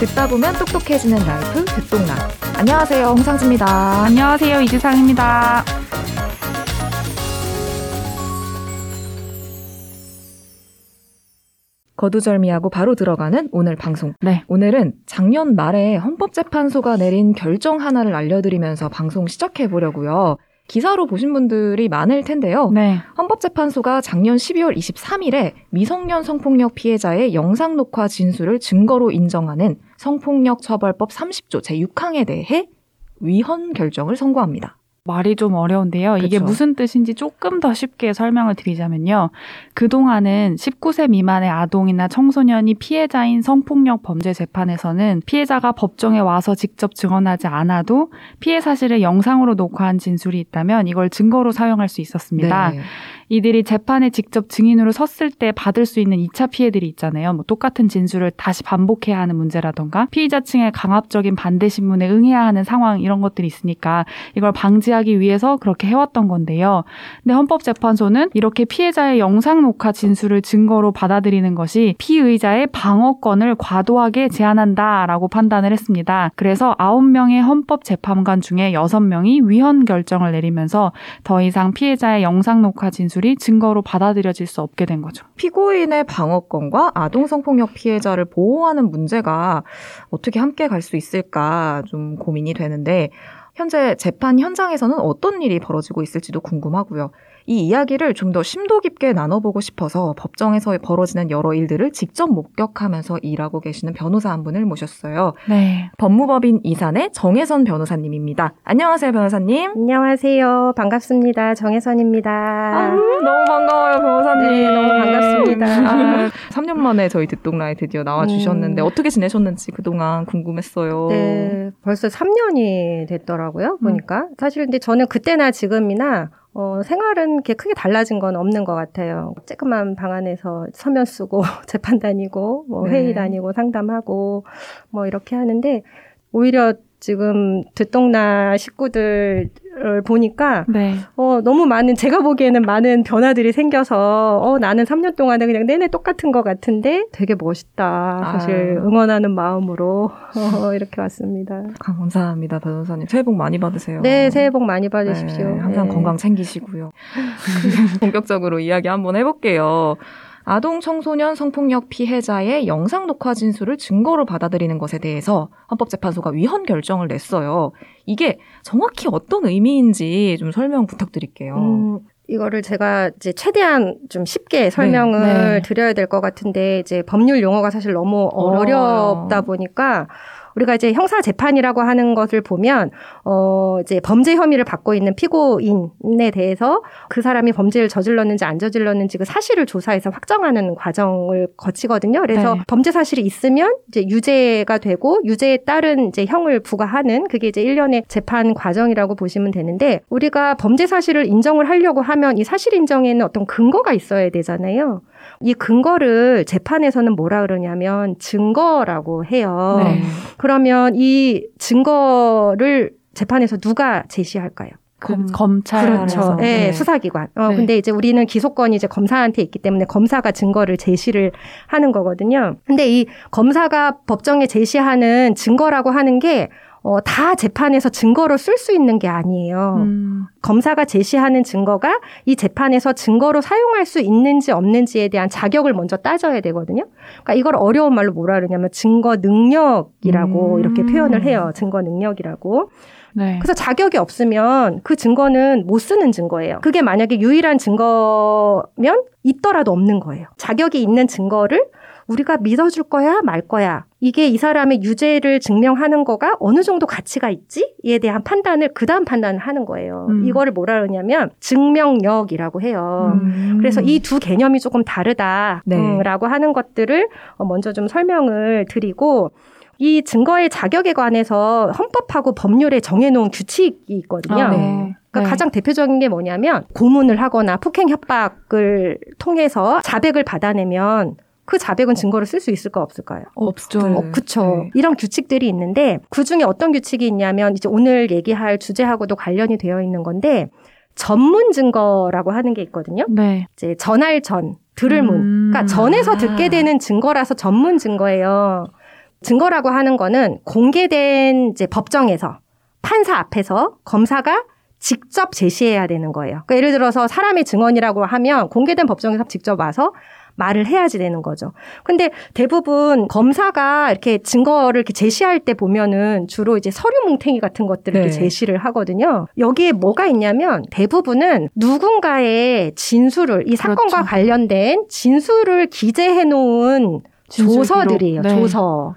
듣다 보면 똑똑해지는 라이프 듣동나. 안녕하세요, 홍상지입니다. 안녕하세요, 이지상입니다. 거두절미하고 바로 들어가는 오늘 방송. 네. 오늘은 작년 말에 헌법재판소가 내린 결정 하나를 알려드리면서 방송 시작해 보려고요. 기사로 보신 분들이 많을 텐데요. 네. 헌법재판소가 작년 12월 23일에 미성년 성폭력 피해자의 영상 녹화 진술을 증거로 인정하는 성폭력 처벌법 30조 제6항에 대해 위헌 결정을 선고합니다. 말이 좀 어려운데요. 이게 그쵸. 무슨 뜻인지 조금 더 쉽게 설명을 드리자면요. 그동안은 19세 미만의 아동이나 청소년이 피해자인 성폭력 범죄 재판에서는 피해자가 법정에 와서 직접 증언하지 않아도 피해 사실을 영상으로 녹화한 진술이 있다면 이걸 증거로 사용할 수 있었습니다. 네. 이들이 재판에 직접 증인으로 섰을 때 받을 수 있는 2차 피해들이 있잖아요. 뭐 똑같은 진술을 다시 반복해야 하는 문제라던가 피의자 층의 강압적인 반대 신문에 응해야 하는 상황 이런 것들이 있으니까 이걸 방지하 기 위해서 그렇게 해왔던 건데요. 근데 헌법재판소는 이렇게 피해자의 영상 녹화 진술을 증거로 받아들이는 것이 피의자의 방어권을 과도하게 제한한다라고 판단을 했습니다. 그래서 9명의 헌법재판관 중에 6명이 위헌 결정을 내리면서 더 이상 피해자의 영상 녹화 진술이 증거로 받아들여질 수 없게 된 거죠. 피고인의 방어권과 아동 성폭력 피해자를 보호하는 문제가 어떻게 함께 갈 수 있을까 좀 고민이 되는데 현재 재판 현장에서는 어떤 일이 벌어지고 있을지도 궁금하고요. 이 이야기를 좀 더 심도 깊게 나눠보고 싶어서 법정에서 벌어지는 여러 일들을 직접 목격하면서 일하고 계시는 변호사 한 분을 모셨어요. 네. 법무법인 이산의 정혜선 변호사님입니다. 안녕하세요, 변호사님. 안녕하세요. 반갑습니다. 정혜선입니다. 아, 너무 반가워요, 변호사님. 네, 너무 반갑습니다. 아, 3년 만에 저희 듣동라에 드디어 나와주셨는데 음. 어떻게 지내셨는지 그동안 궁금했어요. 네, 벌써 3년이 됐더라고요. 보니까. 사실 근데 저는 그때나 지금이나 어, 생활은 이렇게 크게 달라진 건 없는 것 같아요. 쬐끄만 방 안에서 서면 쓰고 재판 다니고 뭐 회의 네. 다니고 상담하고 뭐 이렇게 하는데 오히려 지금 듣동나 식구들 을 보니까 네. 어, 너무 많은, 제가 보기에는 많은 변화들이 생겨서, 어, 나는 3년 동안에 그냥 내내 똑같은 것 같은데 되게 멋있다. 사실 아. 응원하는 마음으로, 어, 이렇게 왔습니다. 감사합니다, 변호사님. 새해 복 많이 받으세요. 네, 새해 복 많이 받으십시오. 네, 항상 네. 건강 챙기시고요. 본격적으로 이야기 한번 해볼게요. 아동 청소년 성폭력 피해자의 영상 녹화 진술을 증거로 받아들이는 것에 대해서 헌법재판소가 위헌 결정을 냈어요. 이게 정확히 어떤 의미인지 좀 설명 부탁드릴게요. 음, 이거를 제가 이제 최대한 좀 쉽게 설명을 네. 드려야 될 것 같은데, 이제 법률 용어가 사실 너무 어. 어렵다 보니까, 우리가 이제 형사 재판이라고 하는 것을 보면 어 이제 범죄 혐의를 받고 있는 피고인에 대해서 그 사람이 범죄를 저질렀는지 안 저질렀는지 그 사실을 조사해서 확정하는 과정을 거치거든요. 그래서 네. 범죄 사실이 있으면 이제 유죄가 되고 유죄에 따른 이제 형을 부과하는 그게 이제 일련의 재판 과정이라고 보시면 되는데 우리가 범죄 사실을 인정을 하려고 하면 이 사실 인정에는 어떤 근거가 있어야 되잖아요. 이 근거를 재판에서는 뭐라 그러냐면 증거라고 해요. 네. 그러면 이 증거를 재판에서 누가 제시할까요? 검, 검찰 그렇죠. 안에서. 예, 수사기관. 어, 네. 근데 이제 우리는 기소권이 이제 검사한테 있기 때문에 검사가 증거를 제시를 하는 거거든요. 근데 이 검사가 법정에 제시하는 증거라고 하는 게 어, 다 재판에서 증거로 쓸 수 있는 게 아니에요. 음, 검사가 제시하는 증거가 이 재판에서 증거로 사용할 수 있는지 없는지에 대한 자격을 먼저 따져야 되거든요. 그러니까 이걸 어려운 말로 뭐라 그러냐면 증거 능력이라고 음. 이렇게 표현을 해요. 증거 능력이라고. 네. 그래서 자격이 없으면 그 증거는 못 쓰는 증거예요. 그게 만약에 유일한 증거면 있더라도 없는 거예요. 자격이 있는 증거를 우리가 믿어줄 거야, 말 거야. 이게 이 사람의 유죄를 증명하는 거가 어느 정도 가치가 있지? 이에 대한 판단을, 그 다음 판단을 하는 거예요. 음. 이거를 뭐라 그러냐면 증명력이라고 해요. 음. 그래서 이 두 개념이 조금 다르다라고 네. 하는 것들을 어, 먼저 좀 설명을 드리고 이 증거의 자격에 관해서 헌법하고 법률에 정해놓은 규칙이 있거든요. 아, 네. 그러니까 네. 가장 대표적인 게 뭐냐면 고문을 하거나 폭행 협박을 통해서 자백을 받아내면 그 자백은 증거를 쓸 수 있을까 없을까요? 없죠. 네. 어, 그쵸. 네. 이런 규칙들이 있는데 그 중에 어떤 규칙이 있냐면 이제 오늘 얘기할 주제하고도 관련이 되어 있는 건데 전문 증거라고 하는 게 있거든요. 네. 이제 전할 전, 들을 문. 음. 그러니까 전에서 아. 듣게 되는 증거라서 전문 증거예요. 증거라고 하는 거는 공개된 이제 법정에서 판사 앞에서 검사가 직접 제시해야 되는 거예요. 그러니까 예를 들어서 사람의 증언이라고 하면 공개된 법정에서 직접 와서 말을 해야지 되는 거죠. 근데 대부분 검사가 이렇게 증거를 이렇게 제시할 때 보면은 주로 이제 서류 뭉탱이 같은 것들을 이렇게 네. 제시를 하거든요. 여기에 뭐가 있냐면 대부분은 누군가의 진술을 이 사건과 그렇죠. 관련된 진술을 기재해 놓은 진술 조서들이에요. 네. 조서.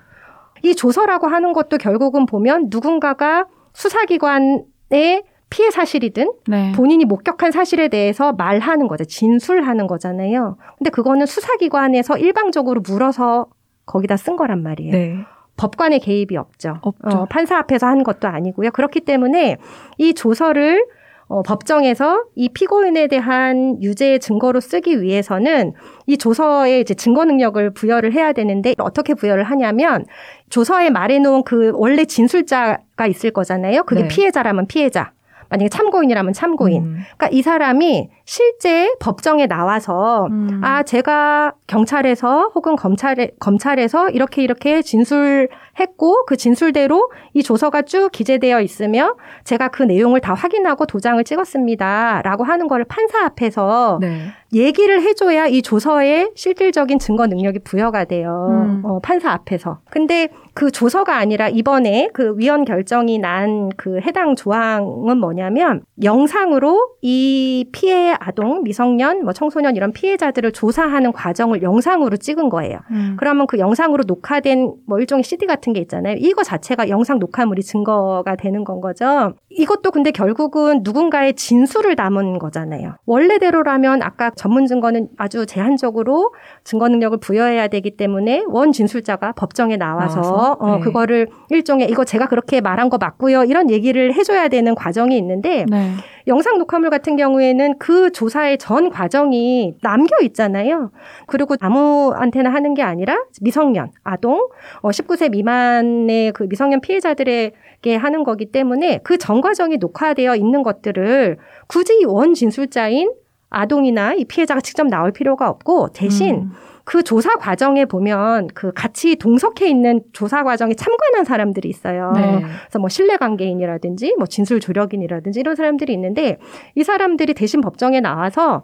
이 조서라고 하는 것도 결국은 보면 누군가가 수사기관의 피해 사실이든 네. 본인이 목격한 사실에 대해서 말하는 거죠. 진술하는 거잖아요. 근데 그거는 수사기관에서 일방적으로 물어서 거기다 쓴 거란 말이에요. 네. 법관의 개입이 없죠. 없죠. 어, 판사 앞에서 한 것도 아니고요. 그렇기 때문에 이 조서를 어, 법정에서 이 피고인에 대한 유죄의 증거로 쓰기 위해서는 이 조서에 이제 증거 능력을 부여를 해야 되는데 어떻게 부여를 하냐면 조서에 말해놓은 그 원래 진술자가 있을 거잖아요. 그게 네. 피해자라면 피해자. 만약에 참고인이라면 참고인. 음. 그러니까 이 사람이 실제 법정에 나와서 음. 아, 제가 경찰에서 혹은 검찰에, 검찰에서 이렇게 이렇게 진술 했고 그 진술대로 이 조서가 쭉 기재되어 있으며 제가 그 내용을 다 확인하고 도장을 찍었습니다. 라고 하는 거를 판사 앞에서 네. 얘기를 해줘야 이 조서에 실질적인 증거 능력이 부여가 돼요. 음. 어, 판사 앞에서. 근데 그 조서가 아니라 이번에 그 위원 결정이 난 그 해당 조항은 뭐냐면 영상으로 이 피해 아동, 미성년, 뭐 청소년 이런 피해자들을 조사하는 과정을 영상으로 찍은 거예요. 음. 그러면 그 영상으로 녹화된 뭐 일종의 CD 같은 게 있잖아요. 이거 자체가 영상 녹화물이 증거가 되는 건 거죠. 이것도 근데 결국은 누군가의 진술을 담은 거잖아요. 원래대로라면 아까 전문 증거는 아주 제한적으로 증거 능력을 부여해야 되기 때문에 원 진술자가 법정에 나와서, 나와서? 어, 네. 그거를 일종의 이거 제가 그렇게 말한 거 맞고요. 이런 얘기를 해줘야 되는 과정이 있는데 네. 영상 녹화물 같은 경우에는 그 조사의 전 과정이 남겨 있잖아요. 그리고 아무한테나 하는 게 아니라 미성년, 아동, 어, 19세 미만의 그 미성년 피해자들에게 하는 거기 때문에 그 전 과정이 녹화되어 있는 것들을 굳이 원 진술자인 아동이나 이 피해자가 직접 나올 필요가 없고 대신 음. 그 조사 과정에 보면 그 같이 동석해 있는 조사 과정에 참관한 사람들이 있어요. 네. 그래서 뭐 신뢰 관계인이라든지 뭐 진술 조력인이라든지 이런 사람들이 있는데 이 사람들이 대신 법정에 나와서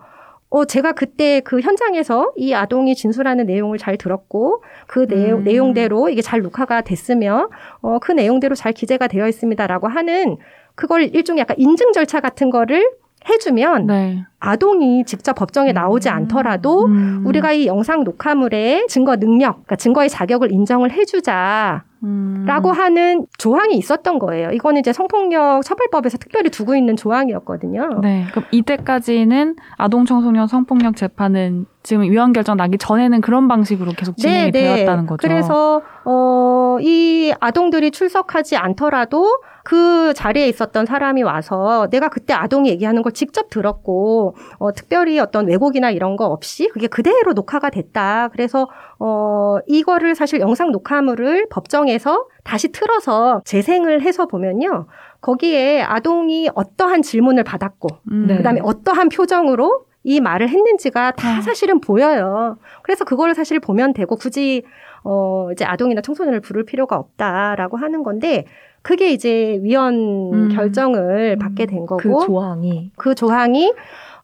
어 제가 그때 그 현장에서 이 아동이 진술하는 내용을 잘 들었고 그 내용 음. 내용대로 이게 잘 녹화가 됐으며 어 그 내용대로 잘 기재가 되어 있습니다라고 하는 그걸 일종의 약간 인증 절차 같은 거를 해주면 네. 아동이 직접 법정에 나오지 음. 않더라도 음. 우리가 이 영상 녹화물의 증거 능력, 그러니까 증거의 자격을 인정을 해주자. 음. 라고 하는 조항이 있었던 거예요. 이거는 이제 성폭력 처벌법에서 특별히 두고 있는 조항이었거든요. 네. 그럼 이때까지는 아동 청소년 성폭력 재판은 지금 위헌 결정 나기 전에는 그런 방식으로 계속 진행이 되었다는 거죠. 네, 그래서 어, 이 아동들이 출석하지 않더라도 그 자리에 있었던 사람이 와서 내가 그때 아동이 얘기하는 걸 직접 들었고 어, 특별히 어떤 왜곡이나 이런 거 없이 그게 그대로 녹화가 됐다. 그래서 어, 이거를 사실 영상 녹화물을 법정에서 다시 틀어서 재생을 해서 보면요. 거기에 아동이 어떠한 질문을 받았고 음. 네. 그 다음에 어떠한 표정으로 이 말을 했는지가 다 아. 사실은 보여요. 그래서 그거를 사실 보면 되고 굳이 어 이제 아동이나 청소년을 부를 필요가 없다라고 하는 건데 그게 이제 위헌 음. 결정을 받게 된그 거고 조항이 그 조항이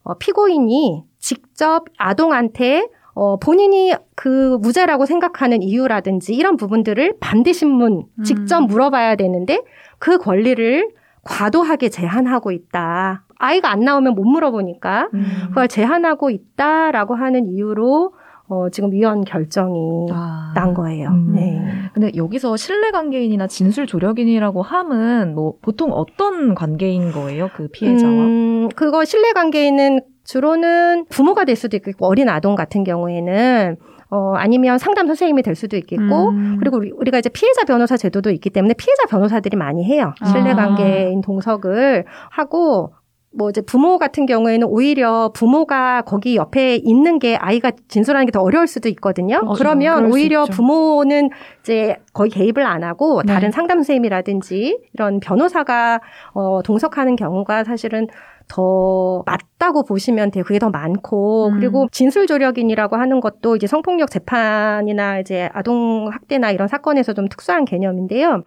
어, 피고인이 직접 아동한테 어, 본인이 그 무죄라고 생각하는 이유라든지 이런 부분들을 반대신문 음. 직접 물어봐야 되는데 그 권리를 과도하게 제한하고 있다. 아이가 안 나오면 못 물어보니까 음. 그걸 제한하고 있다라고 하는 이유로 어, 지금 위헌 결정이 아. 난 거예요. 음. 네. 근데 여기서 신뢰 관계인이나 진술 조력인이라고 함은 뭐 보통 어떤 관계인 거예요? 그 피해자와? 음, 그거 신뢰 관계에는 주로는 부모가 될 수도 있고 어린 아동 같은 경우에는 어 아니면 상담 선생님이 될 수도 있겠고 음. 그리고 우리- 우리가 이제 피해자 변호사 제도도 있기 때문에 피해자 변호사들이 많이 해요. 아. 신뢰 관계인 동석을 하고 뭐 이제 부모 같은 경우에는 오히려 부모가 거기 옆에 있는 게 아이가 진술하는 게 더 어려울 수도 있거든요. 그렇죠. 그러면 오히려. 부모는 이제 거의 개입을 안 하고 네. 다른 상담 선생님이라든지 이런 변호사가 어 동석하는 경우가 사실은 더 맞다고 보시면 돼요. 그게 더 많고 음. 그리고 진술 조력인이라고 하는 것도 이제 성폭력 재판이나 이제 아동 학대나 이런 사건에서 좀 특수한 개념인데요.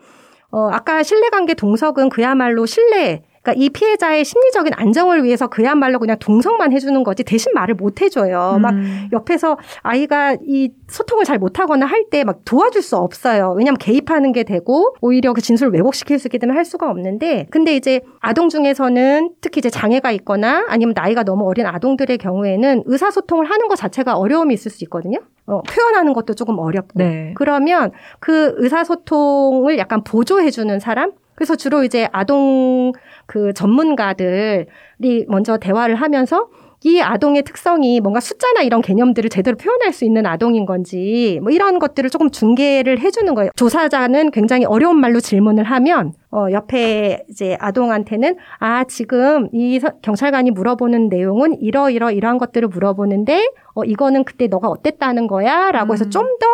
어 아까 신뢰관계 동석은 그야말로 신뢰 그러니까 이 피해자의 심리적인 안정을 위해서 그야말로 그냥 동석만 해주는 거지 대신 말을 못 해줘요. 막 음. 옆에서 아이가 이 소통을 잘 못하거나 할 때 막 도와줄 수 없어요. 왜냐하면 개입하는 게 되고 오히려 그 진술을 왜곡시킬 수 있기 때문에 할 수가 없는데 근데 이제 아동 중에서는 특히 이제 장애가 있거나 아니면 나이가 너무 어린 아동들의 경우에는 의사소통을 하는 것 자체가 어려움이 있을 수 있거든요. 어, 표현하는 것도 조금 어렵고 네. 그러면 그 의사소통을 약간 보조해주는 사람? 그래서 주로 이제 아동 그 전문가들이 먼저 대화를 하면서 이 아동의 특성이 뭔가 숫자나 이런 개념들을 제대로 표현할 수 있는 아동인 건지 뭐 이런 것들을 조금 중계를 해주는 거예요. 조사자는 굉장히 어려운 말로 질문을 하면 어 옆에 이제 아동한테는 아 지금 이 서- 경찰관이 물어보는 내용은 이러 이러 이러한 것들을 물어보는데 어 이거는 그때 너가 어땠다는 거야라고 해서 음. 좀더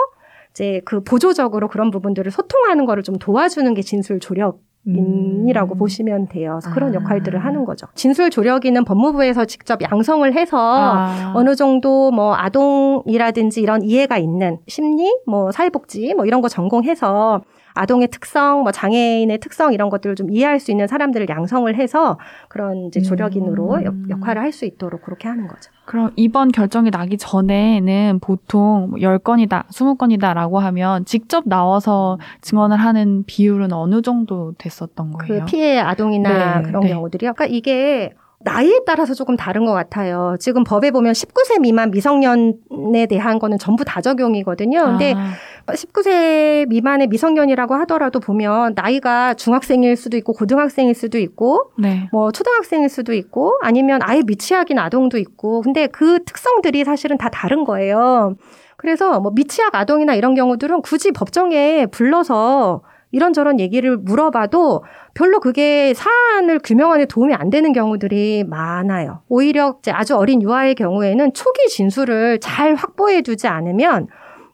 이제 그 보조적으로 그런 부분들을 소통하는 거를 좀 도와주는 게 진술 조력 인이라고 음. 보시면 돼요. 그런 아. 역할들을 하는 거죠. 진술 조력인은 법무부에서 직접 양성을 해서 아. 어느 정도 뭐 아동이라든지 이런 이해가 있는 심리, 뭐 사회복지 뭐 이런 거 전공해서 아동의 특성, 뭐 장애인의 특성 이런 것들을 좀 이해할 수 있는 사람들을 양성을 해서 그런 이제 조력인으로 음. 역, 역할을 할 수 있도록 그렇게 하는 거죠. 그럼 이번 결정이 나기 전에는 보통 뭐 10건이다, 20건이다 라고 하면 직접 나와서 증언을 하는 비율은 어느 정도 됐었던 그 거예요? 피해 아동이나 네, 그런 네. 경우들이요. 그러니까 이게 나이에 따라서 조금 다른 것 같아요. 지금 법에 보면 19세 미만 미성년에 대한 거는 전부 다 적용이거든요. 근데 아, 19세 미만의 미성년이라고 하더라도 보면 나이가 중학생일 수도 있고 고등학생일 수도 있고 네. 뭐 초등학생일 수도 있고 아니면 아예 미취학인 아동도 있고 근데 그 특성들이 사실은 다 다른 거예요. 그래서 뭐 미취학 아동이나 이런 경우들은 굳이 법정에 불러서 이런저런 얘기를 물어봐도 별로 그게 사안을 규명하는 데 도움이 안 되는 경우들이 많아요. 오히려 이제 아주 어린 유아의 경우에는 초기 진술을 잘 확보해 두지 않으면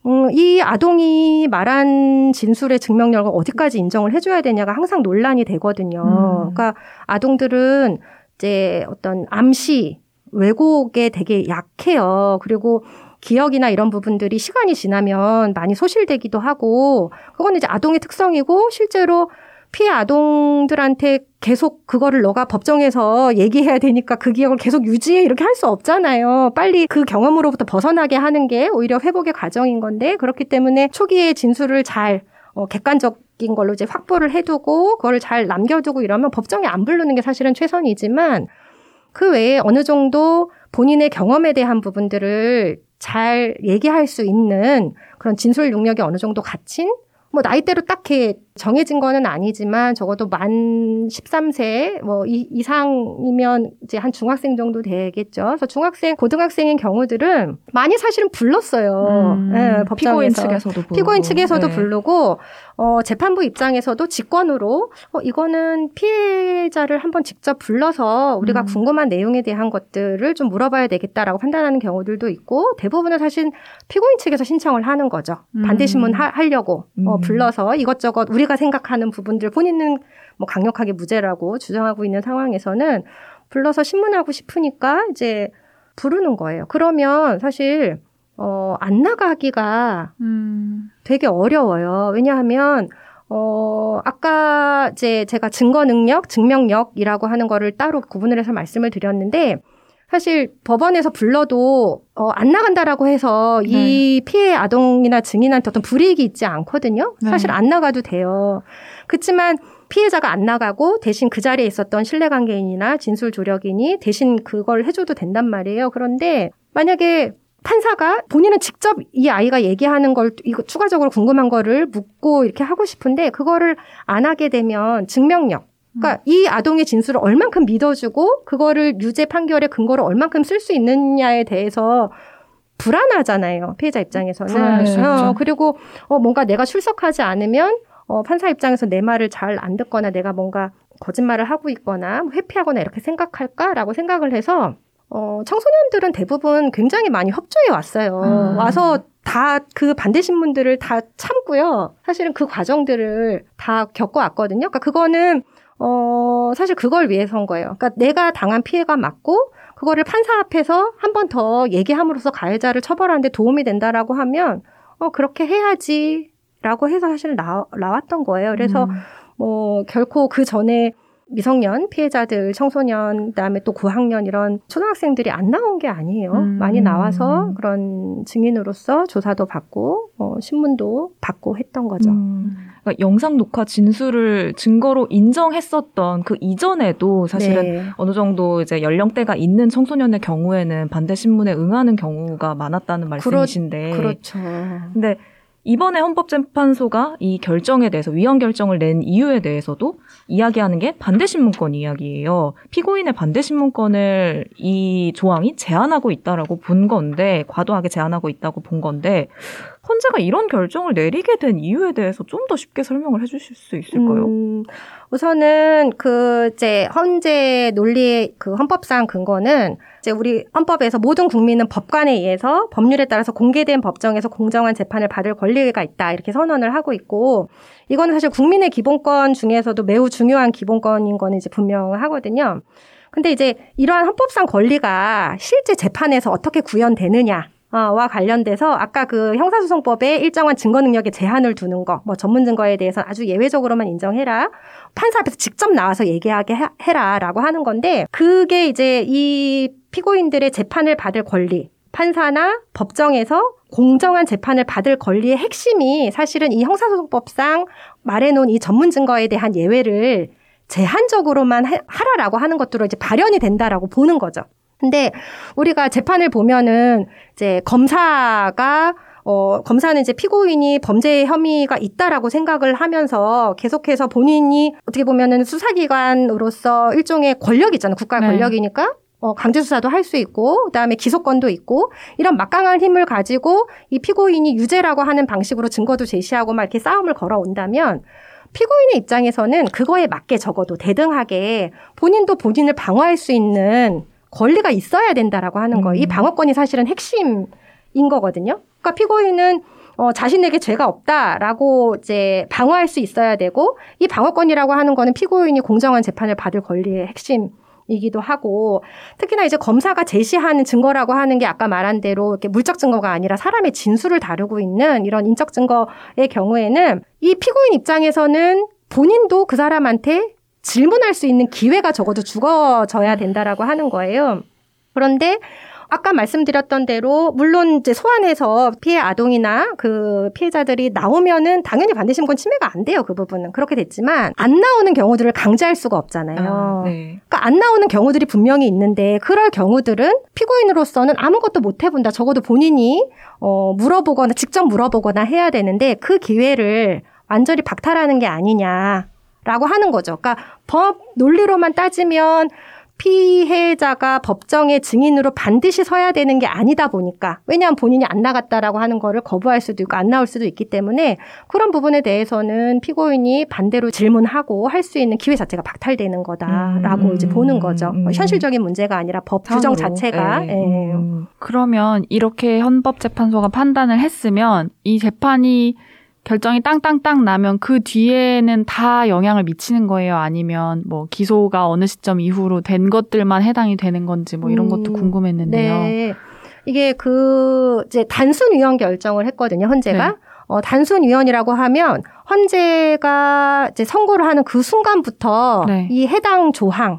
음, 이 아동이 말한 진술의 증명력을 어디까지 인정을 해줘야 되냐가 항상 논란이 되거든요. 음. 그러니까 아동들은 이제 어떤 암시, 왜곡에 되게 약해요. 그리고 기억이나 이런 부분들이 시간이 지나면 많이 소실되기도 하고, 그건 이제 아동의 특성이고, 실제로 피해 아동들한테 계속 그거를 너가 법정에서 얘기해야 되니까 그 기억을 계속 유지해 이렇게 할 수 없잖아요. 빨리 그 경험으로부터 벗어나게 하는 게 오히려 회복의 과정인 건데 그렇기 때문에 초기에 진술을 잘 어, 객관적 인 걸로 이제 확보를 해두고 그거를 잘 남겨두고 이러면 법정에 안 부르는 게 사실은 최선이지만 그 외에 어느 정도 본인의 경험에 대한 부분들을 잘 얘기할 수 있는 그런 진술 능력이 어느 정도 갖춘 뭐 나이대로 딱히 정해진 거는 아니지만 적어도 만 13세 뭐 이, 이상이면 이제 한 중학생 정도 되겠죠. 그래서 중학생, 고등학생인 경우들은 많이 사실은 불렀어요. 음, 예, 피고인. 측에서도 부르고. 피고인 측에서도 네. 부르고 어 재판부 입장에서도 직권으로 어 이거는 피해자를 한번 직접 불러서 우리가 음. 궁금한 내용에 대한 것들을 좀 물어봐야 되겠다라고 판단하는 경우들도 있고 대부분은 사실 피고인 측에서 신청을 하는 거죠. 음. 반대 신문 하, 하려고 어 음. 불러서 이것저것 우리 가 생각하는 부분들 본인은 뭐 강력하게 무죄라고 주장하고 있는 상황에서는 불러서 신문하고 싶으니까 이제 부르는 거예요. 그러면 사실 어, 안 나가기가 음, 되게 어려워요. 왜냐하면 어, 아까 이제 제가 증거 능력, 증명력이라고 하는 거를 따로 구분을 해서 말씀을 드렸는데 사실 법원에서 불러도 어, 안 나간다라고 해서 이 피해 아동이나 증인한테 어떤 불이익이 있지 않거든요. 네. 사실 안 나가도 돼요. 그렇지만 피해자가 안 나가고 대신 그 자리에 있었던 신뢰관계인이나 진술 조력인이 대신 그걸 해줘도 된단 말이에요. 그런데 만약에 판사가 본인은 직접 이 아이가 얘기하는 걸 이거 추가적으로 궁금한 거를 묻고 이렇게 하고 싶은데 그거를 안 하게 되면 증명력 그러니까 이 아동의 진술을 얼만큼 믿어주고 그거를 유죄 판결의 근거로 얼만큼 쓸 수 있느냐에 대해서 불안하잖아요 피해자 입장에서는 어. 그리고 어 뭔가 내가 출석하지 않으면 어 판사 입장에서 내 말을 잘 안 듣거나 내가 뭔가 거짓말을 하고 있거나 뭐 회피하거나 이렇게 생각할까라고 생각을 해서 어, 청소년들은 대부분 굉장히 많이 협조해 왔어요. 음. 와서 다 그 반대 신문들을 다 참고요. 사실은 그 과정들을 다 겪어왔거든요. 그러니까 그거는 어, 사실 그걸 위해서인 거예요. 그러니까 내가 당한 피해가 맞고 그거를 판사 앞에서 한 번 더 얘기함으로써 가해자를 처벌하는데 도움이 된다라고 하면 어, 그렇게 해야지라고 해서 사실 나, 나왔던 거예요. 그래서 음. 뭐 결코 그 전에 미성년 피해자들, 청소년, 그다음에 또 고학년 이런 초등학생들이 안 나온 게 아니에요. 음. 많이 나와서 그런 증인으로서 조사도 받고 어, 신문도 받고 했던 거죠. 음. 그러니까 영상 녹화 진술을 증거로 인정했었던 그 이전에도 사실은 네. 어느 정도 이제 연령대가 있는 청소년의 경우에는 반대 신문에 응하는 경우가 많았다는 말씀이신데. 그렇죠. 근데 이번에 헌법재판소가 이 결정에 대해서 위헌 결정을 낸 이유에 대해서도 이야기하는 게 반대 신문권 이야기예요. 피고인의 반대 신문권을 이 조항이 제한하고 있다라고 본 건데 과도하게 제한하고 있다고 본 건데 헌재가 이런 결정을 내리게 된 이유에 대해서 좀 더 쉽게 설명을 해주실 수 있을까요? 음, 우선은 그 이제 헌재 논리의 그 헌법상 근거는 이제 우리 헌법에서 모든 국민은 법관에 의해서 법률에 따라서 공개된 법정에서 공정한 재판을 받을 권리가 있다 이렇게 선언을 하고 있고 이거는 사실 국민의 기본권 중에서도 매우 중요한 기본권인 거는 이제 분명하거든요. 근데 이제 이러한 헌법상 권리가 실제 재판에서 어떻게 구현되느냐 와 관련돼서 아까 그 형사소송법에 일정한 증거 능력에 제한을 두는 거, 뭐 전문 증거에 대해서 아주 예외적으로만 인정해라. 판사 앞에서 직접 나와서 얘기하게 해- 해라라고 하는 건데 그게 이제 이 피고인들의 재판을 받을 권리, 판사나 법정에서 공정한 재판을 받을 권리의 핵심이 사실은 이 형사소송법상 말해놓은 이 전문 증거에 대한 예외를 제한적으로만 하- 하라라고 하는 것들로 이제 발현이 된다라고 보는 거죠. 근데 우리가 재판을 보면은 이제 검사가 어, 검사는 이제 피고인이 범죄 혐의가 있다라고 생각을 하면서 계속해서 본인이 어떻게 보면은 수사기관으로서 일종의 권력이 있잖아요. 국가의 네. 권력이니까. 어, 강제수사도 할 수 있고, 그 다음에 기소권도 있고, 이런 막강한 힘을 가지고 이 피고인이 유죄라고 하는 방식으로 증거도 제시하고 막 이렇게 싸움을 걸어온다면, 피고인의 입장에서는 그거에 맞게 적어도 대등하게 본인도 본인을 방어할 수 있는 권리가 있어야 된다라고 하는 거예요. 이 음. 방어권이 사실은 핵심인 거거든요. 그러니까 피고인은 어, 자신에게 죄가 없다라고 이제 방어할 수 있어야 되고 이 방어권이라고 하는 거는 피고인이 공정한 재판을 받을 권리의 핵심 이기도 하고 특히나 이제 검사가 제시하는 증거라고 하는 게 아까 말한 대로 이렇게 물적 증거가 아니라 사람의 진술을 다루고 있는 이런 인적 증거의 경우에는 이 피고인 입장에서는 본인도 그 사람한테 질문할 수 있는 기회가 적어도 주어져야 된다라고 하는 거예요. 그런데 아까 말씀드렸던 대로 물론 이제 소환해서 피해 아동이나 그 피해자들이 나오면은 당연히 반대신권 침해가 안 돼요 그 부분은 그렇게 됐지만 안 나오는 경우들을 강제할 수가 없잖아요. 아, 네. 그러니까 안 나오는 경우들이 분명히 있는데 그럴 경우들은 피고인으로서는 아무것도 못 해본다. 적어도 본인이 어, 물어보거나 직접 물어보거나 해야 되는데 그 기회를 완전히 박탈하는 게 아니냐 라고 하는 거죠. 그러니까 법 논리로만 따지면 피해자가 법정의 증인으로 반드시 서야 되는 게 아니다 보니까 왜냐하면 본인이 안 나갔다라고 하는 거를 거부할 수도 있고 안 나올 수도 있기 때문에 그런 부분에 대해서는 피고인이 반대로 질문하고 할 수 있는 기회 자체가 박탈되는 거다라고 음, 이제 보는 거죠. 음. 현실적인 문제가 아니라 법 규정. 자체가 네. 예. 음. 그러면 이렇게 헌법재판소가 판단을 했으면 이 재판이 결정이 땅땅땅 나면 그 뒤에는 다 영향을 미치는 거예요? 아니면 뭐 기소가 어느 시점 이후로 된 것들만 해당이 되는 건지 뭐 이런 것도 음, 궁금했는데요. 네. 이게 그 이제 단순 위헌 결정을 했거든요. 헌재가. 네. 어, 단순 위헌이라고 하면 헌재가 이제 선고를 하는 그 순간부터 네. 이 해당 조항은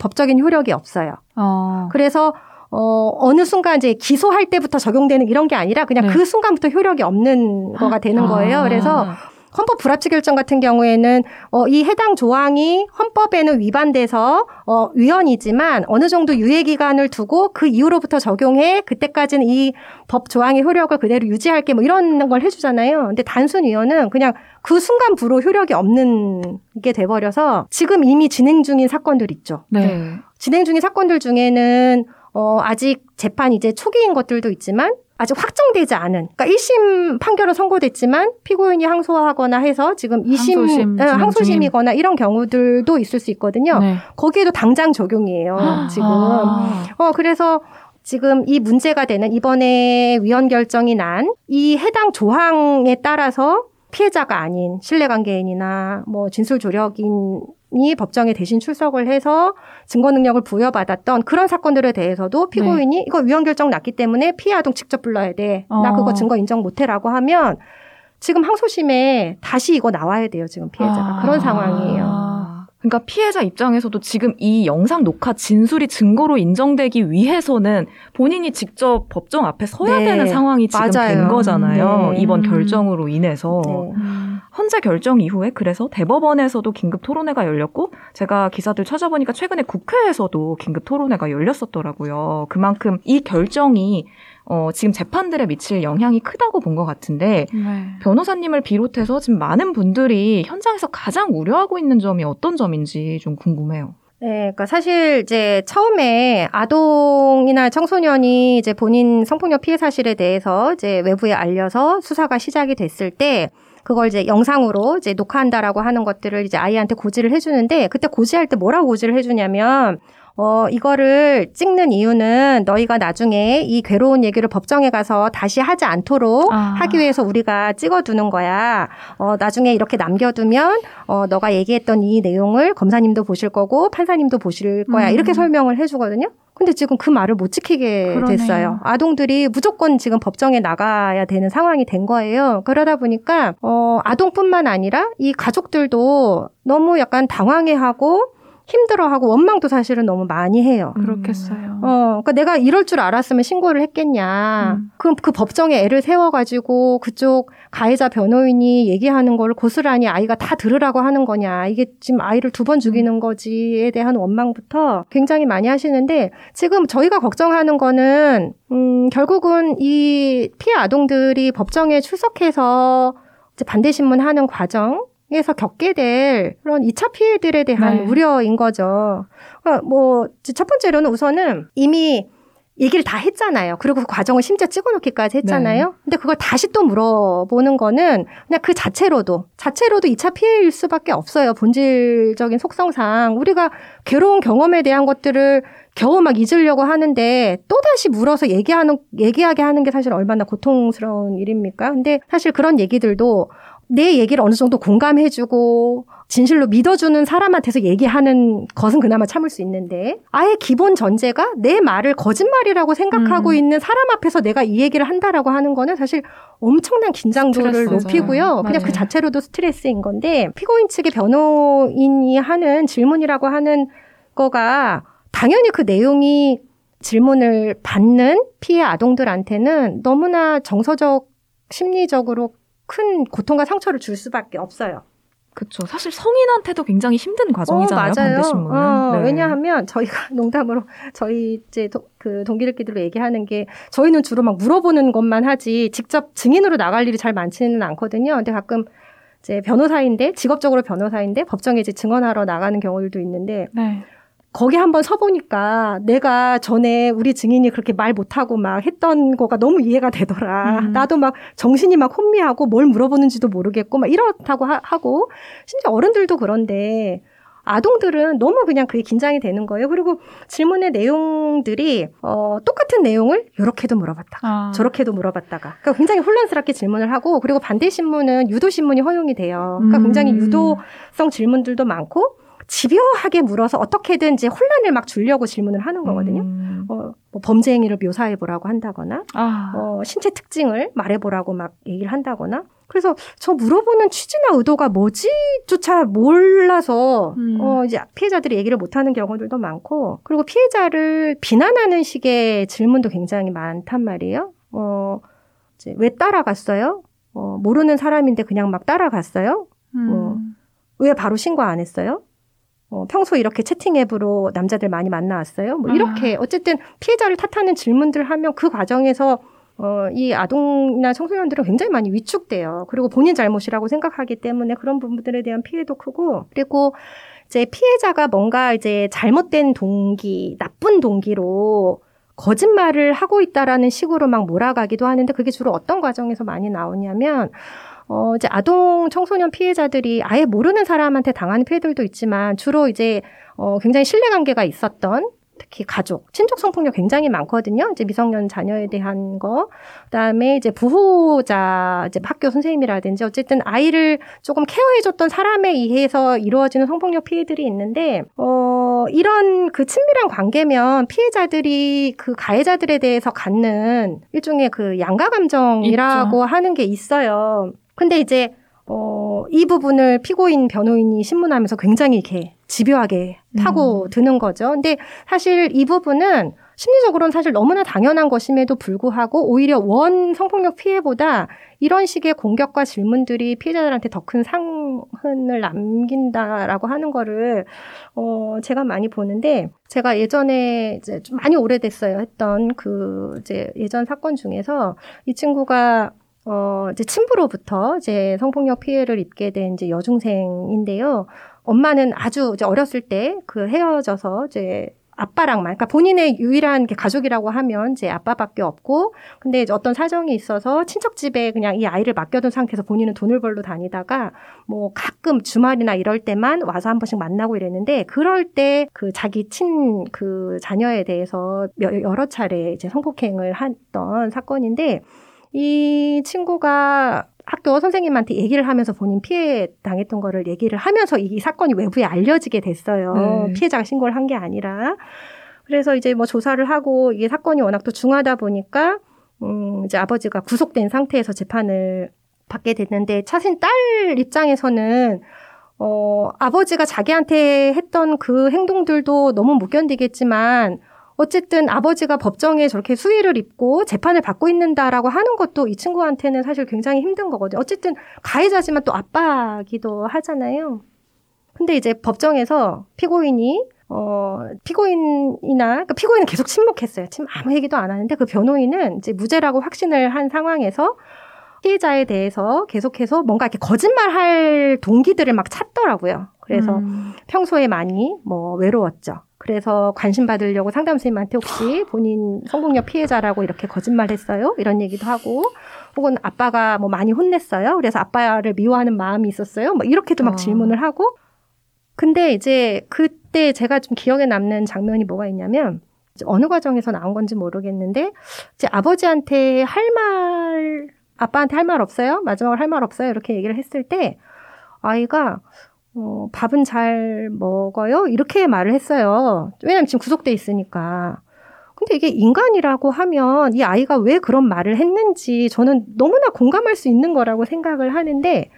법적인 효력이 없어요. 어, 그래서 어, 어느 순간 이제 기소할 때부터 적용되는 이런 게 아니라 그냥 네. 그 순간부터 효력이 없는 거가 되는 거예요. 아. 그래서 헌법 불합치 결정 같은 경우에는 어, 이 해당 조항이 헌법에는 위반돼서 어, 위헌이지만 어느 정도 유예 기간을 두고 그 이후로부터 적용해 그때까지는 이 법 조항의 효력을 그대로 유지할게 뭐 이런 걸 해주잖아요. 근데 단순 위헌은 그냥 그 순간부로 효력이 없는 게 돼버려서 지금 이미 진행 중인 사건들 있죠. 네. 네. 진행 중인 사건들 중에는 어, 아직 재판 이제 초기인 것들도 있지만 아직 확정되지 않은, 그러니까 1심 판결은 선고됐지만 피고인이 항소하거나 해서 지금 2심, 항소심 예, 진행 항소심이거나 이런 경우들도 있을 수 있거든요. 네. 거기에도 당장 적용이에요, 지금. 아. 어, 그래서 지금 이 문제가 되는 이번에 위헌 결정이 난 이 해당 조항에 따라서 피해자가 아닌 신뢰관계인이나 뭐 진술 조력인 이 법정에 대신 출석을 해서 증거 능력을 부여받았던 그런 사건들에 대해서도 피고인이 이거 위헌 결정 났기 때문에 피해 아동 직접 불러야 돼. 나 어. 그거 증거 인정 못 해라고 하면 지금 항소심에 다시 이거 나와야 돼요, 지금 피해자가. 아. 그런 상황이에요. 아, 그러니까 피해자 입장에서도 지금 이 영상 녹화 진술이 증거로 인정되기 위해서는 본인이 직접 법정 앞에 서야 네, 되는 상황이 지금 맞아요. 된 거잖아요. 네. 이번 음. 결정으로 인해서. 네. 음. 헌재 결정 이후에 그래서 대법원에서도 긴급 토론회가 열렸고 제가 기사들 찾아보니까 최근에 국회에서도 긴급 토론회가 열렸었더라고요. 그만큼 이 결정이 어, 지금 재판들에 미칠 영향이 크다고 본 것 같은데 네. 변호사님을 비롯해서 지금 많은 분들이 현장에서 가장 우려하고 있는 점이 어떤 점인지 좀 궁금해요. 네, 그러니까 사실 이제 처음에 아동이나 청소년이 이제 본인 성폭력 피해 사실에 대해서 이제 외부에 알려서 수사가 시작이 됐을 때 그걸 이제 영상으로 이제 녹화한다라고 하는 것들을 이제 아이한테 고지를 해주는데 그때 고지할 때 뭐라고 고지를 해주냐면 어, 이거를 찍는 이유는 너희가 나중에 이 괴로운 얘기를 법정에 가서 다시 하지 않도록 아. 하기 위해서 우리가 찍어두는 거야. 어, 나중에 이렇게 남겨두면, 어, 너가 얘기했던 이 내용을 검사님도 보실 거고, 판사님도 보실 거야. 음. 이렇게 설명을 해주거든요. 근데 지금 그 말을 못 지키게 그러네요. 됐어요. 아동들이 무조건 지금 법정에 나가야 되는 상황이 된 거예요. 그러다 보니까, 어, 아동뿐만 아니라 이 가족들도 너무 약간 당황해하고, 힘들어하고 원망도 사실은 너무 많이 해요. 그렇겠어요. 어, 그러니까 내가 이럴 줄 알았으면 신고를 했겠냐. 음. 그럼 그 법정에 애를 세워가지고 그쪽 가해자 변호인이 얘기하는 걸 고스란히 아이가 다 들으라고 하는 거냐. 이게 지금 아이를 두 번 죽이는 거지에 대한 원망부터 굉장히 많이 하시는데 지금 저희가 걱정하는 거는, 음, 결국은 이 피해 아동들이 법정에 출석해서 이제 반대 신문 하는 과정, 에서 겪게 될 그런 2차 피해들에 대한 네. 우려인 거죠. 그러니까 뭐, 첫 번째로는 우선은 이미 얘기를 다 했잖아요. 그리고 그 과정을 심지어 찍어놓기까지 했잖아요. 근데 그걸 다시 또 물어보는 거는 그냥 그 자체로도, 자체로도 2차 피해일 수밖에 없어요. 본질적인 속성상. 우리가 괴로운 경험에 대한 것들을 겨우 막 잊으려고 하는데 또 다시 물어서 얘기하는, 얘기하게 하는 게 사실 얼마나 고통스러운 일입니까? 근데 사실 그런 얘기들도 내 얘기를 어느 정도 공감해주고 진실로 믿어주는 사람한테서 얘기하는 것은 그나마 참을 수 있는데 아예 기본 전제가 내 말을 거짓말이라고 생각하고 음. 있는 사람 앞에서 내가 이 얘기를 한다라고 하는 거는 사실 엄청난 긴장도를 스트레스, 높이고요. 맞아요. 그냥 그. 자체로도 스트레스인 건데 피고인 측의 변호인이 하는 질문이라고 하는 거가 당연히 그 내용이 질문을 받는 피해 아동들한테는 너무나 정서적 심리적으로 큰 고통과 상처를 줄 수밖에 없어요. 그렇죠. 사실 성인한테도 굉장히 힘든 과정이잖아요. 어. 반대신문은. 어, 네. 왜냐하면 저희가 농담으로 저희 이제 도- 그 동기들끼리 얘기하는 게 저희는 주로 막 물어보는 것만 하지 직접 증인으로 나갈 일이 잘 많지는 않거든요. 근데 가끔 이제 변호사인데 직업적으로 변호사인데 법정에 이제 증언하러 나가는 경우들도 있는데 네. 거기 한번 서보니까 내가 전에 우리 증인이 그렇게 말 못하고 막 했던 거가 너무 이해가 되더라. 음. 나도 막 정신이 막 혼미하고 뭘 물어보는지도 모르겠고 막 이렇다고 하, 고 심지어 어른들도 그런데 아동들은 너무 그냥 그게 긴장이 되는 거예요. 그리고 질문의 내용들이 어, 똑같은 내용을 이렇게도 물어봤다가 아. 저렇게도 물어봤다가 그러니까 굉장히 혼란스럽게 질문을 하고 그리고 반대 신문은 유도 신문이 허용이 돼요. 그러니까 음. 굉장히 유도성 질문들도 많고 집요하게 물어서 어떻게든 이제 혼란을 막 주려고 질문을 하는 거거든요. 음. 어, 뭐 범죄 행위를 묘사해 보라고 한다거나, 아. 어, 신체 특징을 말해 보라고 막 얘기를 한다거나. 그래서 저 물어보는 취지나 의도가 뭐지조차 몰라서 음. 어 이제 피해자들이 얘기를 못 하는 경우들도 많고 그리고 피해자를 비난하는 식의 질문도 굉장히 많단 말이에요. 어 이제 왜 따라갔어요? 어 모르는 사람인데 그냥 막 따라갔어요? 음. 뭐. 왜 바로 신고 안 했어요? 어, 평소 이렇게 채팅 앱으로 남자들 많이 만나왔어요? 뭐 이렇게 어쨌든 피해자를 탓하는 질문들 하면 그 과정에서 어, 이 아동이나 청소년들은 굉장히 많이 위축돼요. 그리고 본인 잘못이라고 생각하기 때문에 그런 부분들에 대한 피해도 크고 그리고 이제 피해자가 뭔가 이제 잘못된 동기, 나쁜 동기로 거짓말을 하고 있다라는 식으로 막 몰아가기도 하는데 그게 주로 어떤 과정에서 많이 나오냐면 어, 이제 아동 청소년 피해자들이 아예 모르는 사람한테 당하는 피해들도 있지만 주로 이제 어, 굉장히 신뢰 관계가 있었던 특히 가족, 친족 성폭력 굉장히 많거든요. 이제 미성년 자녀에 대한 거. 그다음에 이제 부호자, 이제 학교 선생님이라든지 어쨌든 아이를 조금 케어해 줬던 사람에 의해서 이루어지는 성폭력 피해들이 있는데, 어, 이런 그 친밀한 관계면 피해자들이 그 가해자들에 대해서 갖는 일종의 그 양가 감정이라고 있죠. 하는 게 있어요. 근데 이제 어, 이 부분을 피고인 변호인이 신문하면서 굉장히 이렇게 집요하게 파고 음. 드는 거죠. 근데 사실 이 부분은 심리적으로는 사실 너무나 당연한 것임에도 불구하고 오히려 원 성폭력 피해보다 이런 식의 공격과 질문들이 피해자들한테 더 큰 상흔을 남긴다라고 하는 거를 어 제가 많이 보는데 제가 예전에 이제 좀 많이 오래됐어요 했던 그 이제 예전 사건 중에서 이 친구가 어, 이제 친부로부터 이제 성폭력 피해를 입게 된 이제 여중생인데요. 엄마는 아주 이제 어렸을 때 그 헤어져서 이제 아빠랑만, 그러니까 본인의 유일한 게 가족이라고 하면 이제 아빠밖에 없고, 근데 이제 어떤 사정이 있어서 친척 집에 그냥 이 아이를 맡겨둔 상태에서 본인은 돈을 벌러 다니다가 뭐 가끔 주말이나 이럴 때만 와서 한 번씩 만나고 이랬는데, 그럴 때 그 자기 친 그 자녀에 대해서 여- 여러 차례 이제 성폭행을 했던 사건인데, 이 친구가 학교 선생님한테 얘기를 하면서 본인 피해 당했던 거를 얘기를 하면서 이 사건이 외부에 알려지게 됐어요. 네. 피해자가 신고를 한 게 아니라. 그래서 이제 뭐 조사를 하고 이게 사건이 워낙 또 중하다 보니까 음 이제 아버지가 구속된 상태에서 재판을 받게 됐는데 차신 딸 입장에서는 어 아버지가 자기한테 했던 그 행동들도 너무 못 견디겠지만 어쨌든 아버지가 법정에 저렇게 수위를 입고 재판을 받고 있는다라고 하는 것도 이 친구한테는 사실 굉장히 힘든 거거든요. 어쨌든 가해자지만 또 아빠기도 하잖아요. 근데 이제 법정에서 피고인이 어 피고인이나 그러니까 피고인은 계속 침묵했어요. 침 아무 얘기도 안 하는데 그 변호인은 이제 무죄라고 확신을 한 상황에서 피해자에 대해서 계속해서 뭔가 이렇게 거짓말할 동기들을 막 찾더라고요. 그래서 음. 평소에 많이 뭐 외로웠죠. 그래서 관심 받으려고 상담 선생님한테 혹시 본인 성폭력 피해자라고 이렇게 거짓말했어요? 이런 얘기도 하고 혹은 아빠가 뭐 많이 혼냈어요. 그래서 아빠를 미워하는 마음이 있었어요. 뭐 이렇게도 막 어. 질문을 하고 근데 이제 그때 제가 좀 기억에 남는 장면이 뭐가 있냐면 어느 과정에서 나온 건지 모르겠는데 이제 아버지한테 할 말 아빠한테 할 말 없어요? 마지막으로 할 말 없어요? 이렇게 얘기를 했을 때 아이가 어, 밥은 잘 먹어요? 이렇게 말을 했어요. 왜냐면 지금 구속돼 있으니까. 근데 이게 인간이라고 하면 이 아이가 왜 그런 말을 했는지 저는 너무나 공감할 수 있는 거라고 생각을 하는데,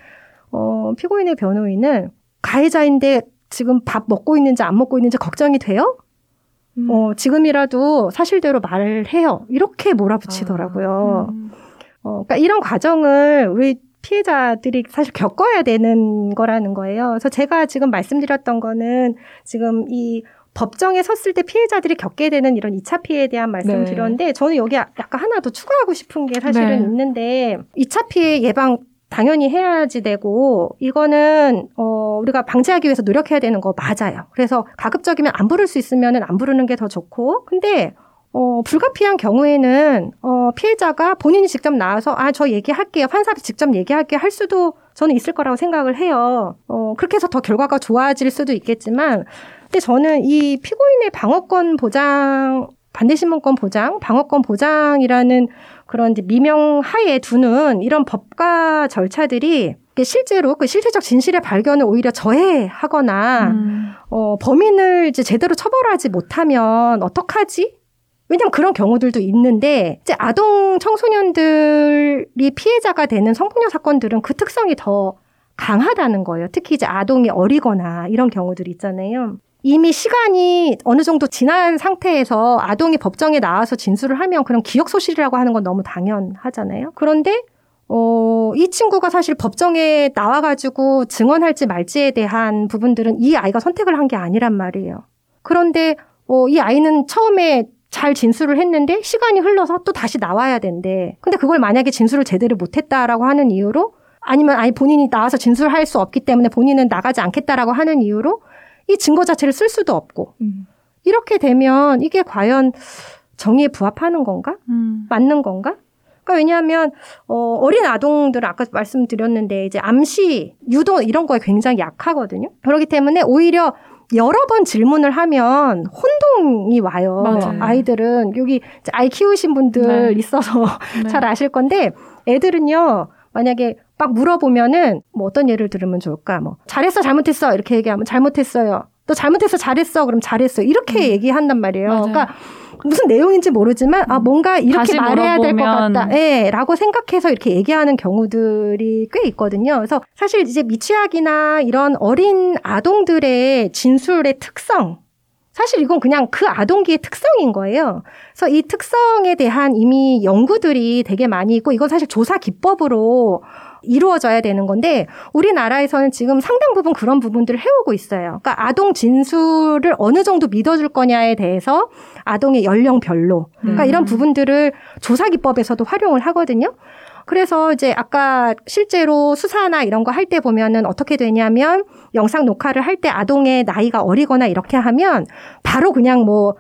어, 피고인의 변호인은 가해자인데 지금 밥 먹고 있는지 안 먹고 있는지 걱정이 돼요? 음. 어, 지금이라도 사실대로 말을 해요. 이렇게 몰아붙이더라고요. 음. 어, 그러니까 이런 과정을 우리 피해자들이 사실 겪어야 되는 거라는 거예요. 그래서 제가 지금 말씀드렸던 거는 지금 이 법정에 섰을 때 피해자들이 겪게 되는 이런 2차 피해에 대한 말씀을 네. 드렸는데 저는 여기 약간 하나 더 추가하고 싶은 게 사실은 네. 있는데 2차 피해 예방 당연히 해야지 되고 이거는 어 우리가 방지하기 위해서 노력해야 되는 거 맞아요. 그래서 가급적이면 안 부를 수 있으면은 안 부르는 게 더 좋고 근데 어, 불가피한 경우에는, 어, 피해자가 본인이 직접 나와서, 아, 저 얘기할게요. 판사한테 직접 얘기할게요. 할 수도 저는 있을 거라고 생각을 해요. 어, 그렇게 해서 더 결과가 좋아질 수도 있겠지만, 근데 저는 이 피고인의 방어권 보장, 반대신문권 보장, 방어권 보장이라는 그런 미명 하에 두는 이런 법과 절차들이 실제로 그 실체적 진실의 발견을 오히려 저해하거나, 음. 어, 범인을 이제 제대로 처벌하지 못하면 어떡하지? 왜냐면 그런 경우들도 있는데, 이제 아동 청소년들이 피해자가 되는 성폭력 사건들은 그 특성이 더 강하다는 거예요. 특히 이제 아동이 어리거나 이런 경우들이 있잖아요. 이미 시간이 어느 정도 지난 상태에서 아동이 법정에 나와서 진술을 하면 그런 기억 소실이라고 하는 건 너무 당연하잖아요. 그런데 어, 이 친구가 사실 법정에 나와가지고 증언할지 말지에 대한 부분들은 이 아이가 선택을 한 게 아니란 말이에요. 그런데 어, 이 아이는 처음에 잘 진술을 했는데 시간이 흘러서 또 다시 나와야 된대. 근데 그걸 만약에 진술을 제대로 못했다라고 하는 이유로 아니면 아니 본인이 나와서 진술할 수 없기 때문에 본인은 나가지 않겠다라고 하는 이유로 이 증거 자체를 쓸 수도 없고 음. 이렇게 되면 이게 과연 정의에 부합하는 건가? 음. 맞는 건가? 그러니까 왜냐하면 어, 어린 아동들은 아까 말씀드렸는데 이제 암시, 유도 이런 거에 굉장히 약하거든요. 그렇기 때문에 오히려 여러 번 질문을 하면 혼동이 와요. 맞아요. 아이들은 여기 이제 아이 키우신 분들 네. 있어서 네. 잘 아실 건데 애들은요 만약에 막 물어보면은 뭐 어떤 예를 들으면 좋을까 뭐 잘했어 잘못했어 이렇게 얘기하면 잘못했어요 또 잘못했어 잘했어 그럼 잘했어 이렇게 음. 얘기한단 말이에요 맞아요. 그러니까 무슨 내용인지 모르지만 아 뭔가 이렇게 말해야 될 것 같다. 예 라고 생각해서 이렇게 얘기하는 경우들이 꽤 있거든요. 그래서 사실 이제 미취학이나 이런 어린 아동들의 진술의 특성 사실 이건 그냥 그 아동기의 특성인 거예요. 그래서 이 특성에 대한 이미 연구들이 되게 많이 있고 이건 사실 조사 기법으로 이루어져야 되는 건데 우리나라에서는 지금 상당 부분 그런 부분들을 해오고 있어요. 그러니까 아동 진술을 어느 정도 믿어줄 거냐에 대해서 아동의 연령별로 그러니까 음. 이런 부분들을 조사 기법에서도 활용을 하거든요. 그래서 이제 아까 실제로 수사나 이런 거 할 때 보면은 어떻게 되냐면 영상 녹화를 할 때 아동의 나이가 어리거나 이렇게 하면 바로 그냥 뭐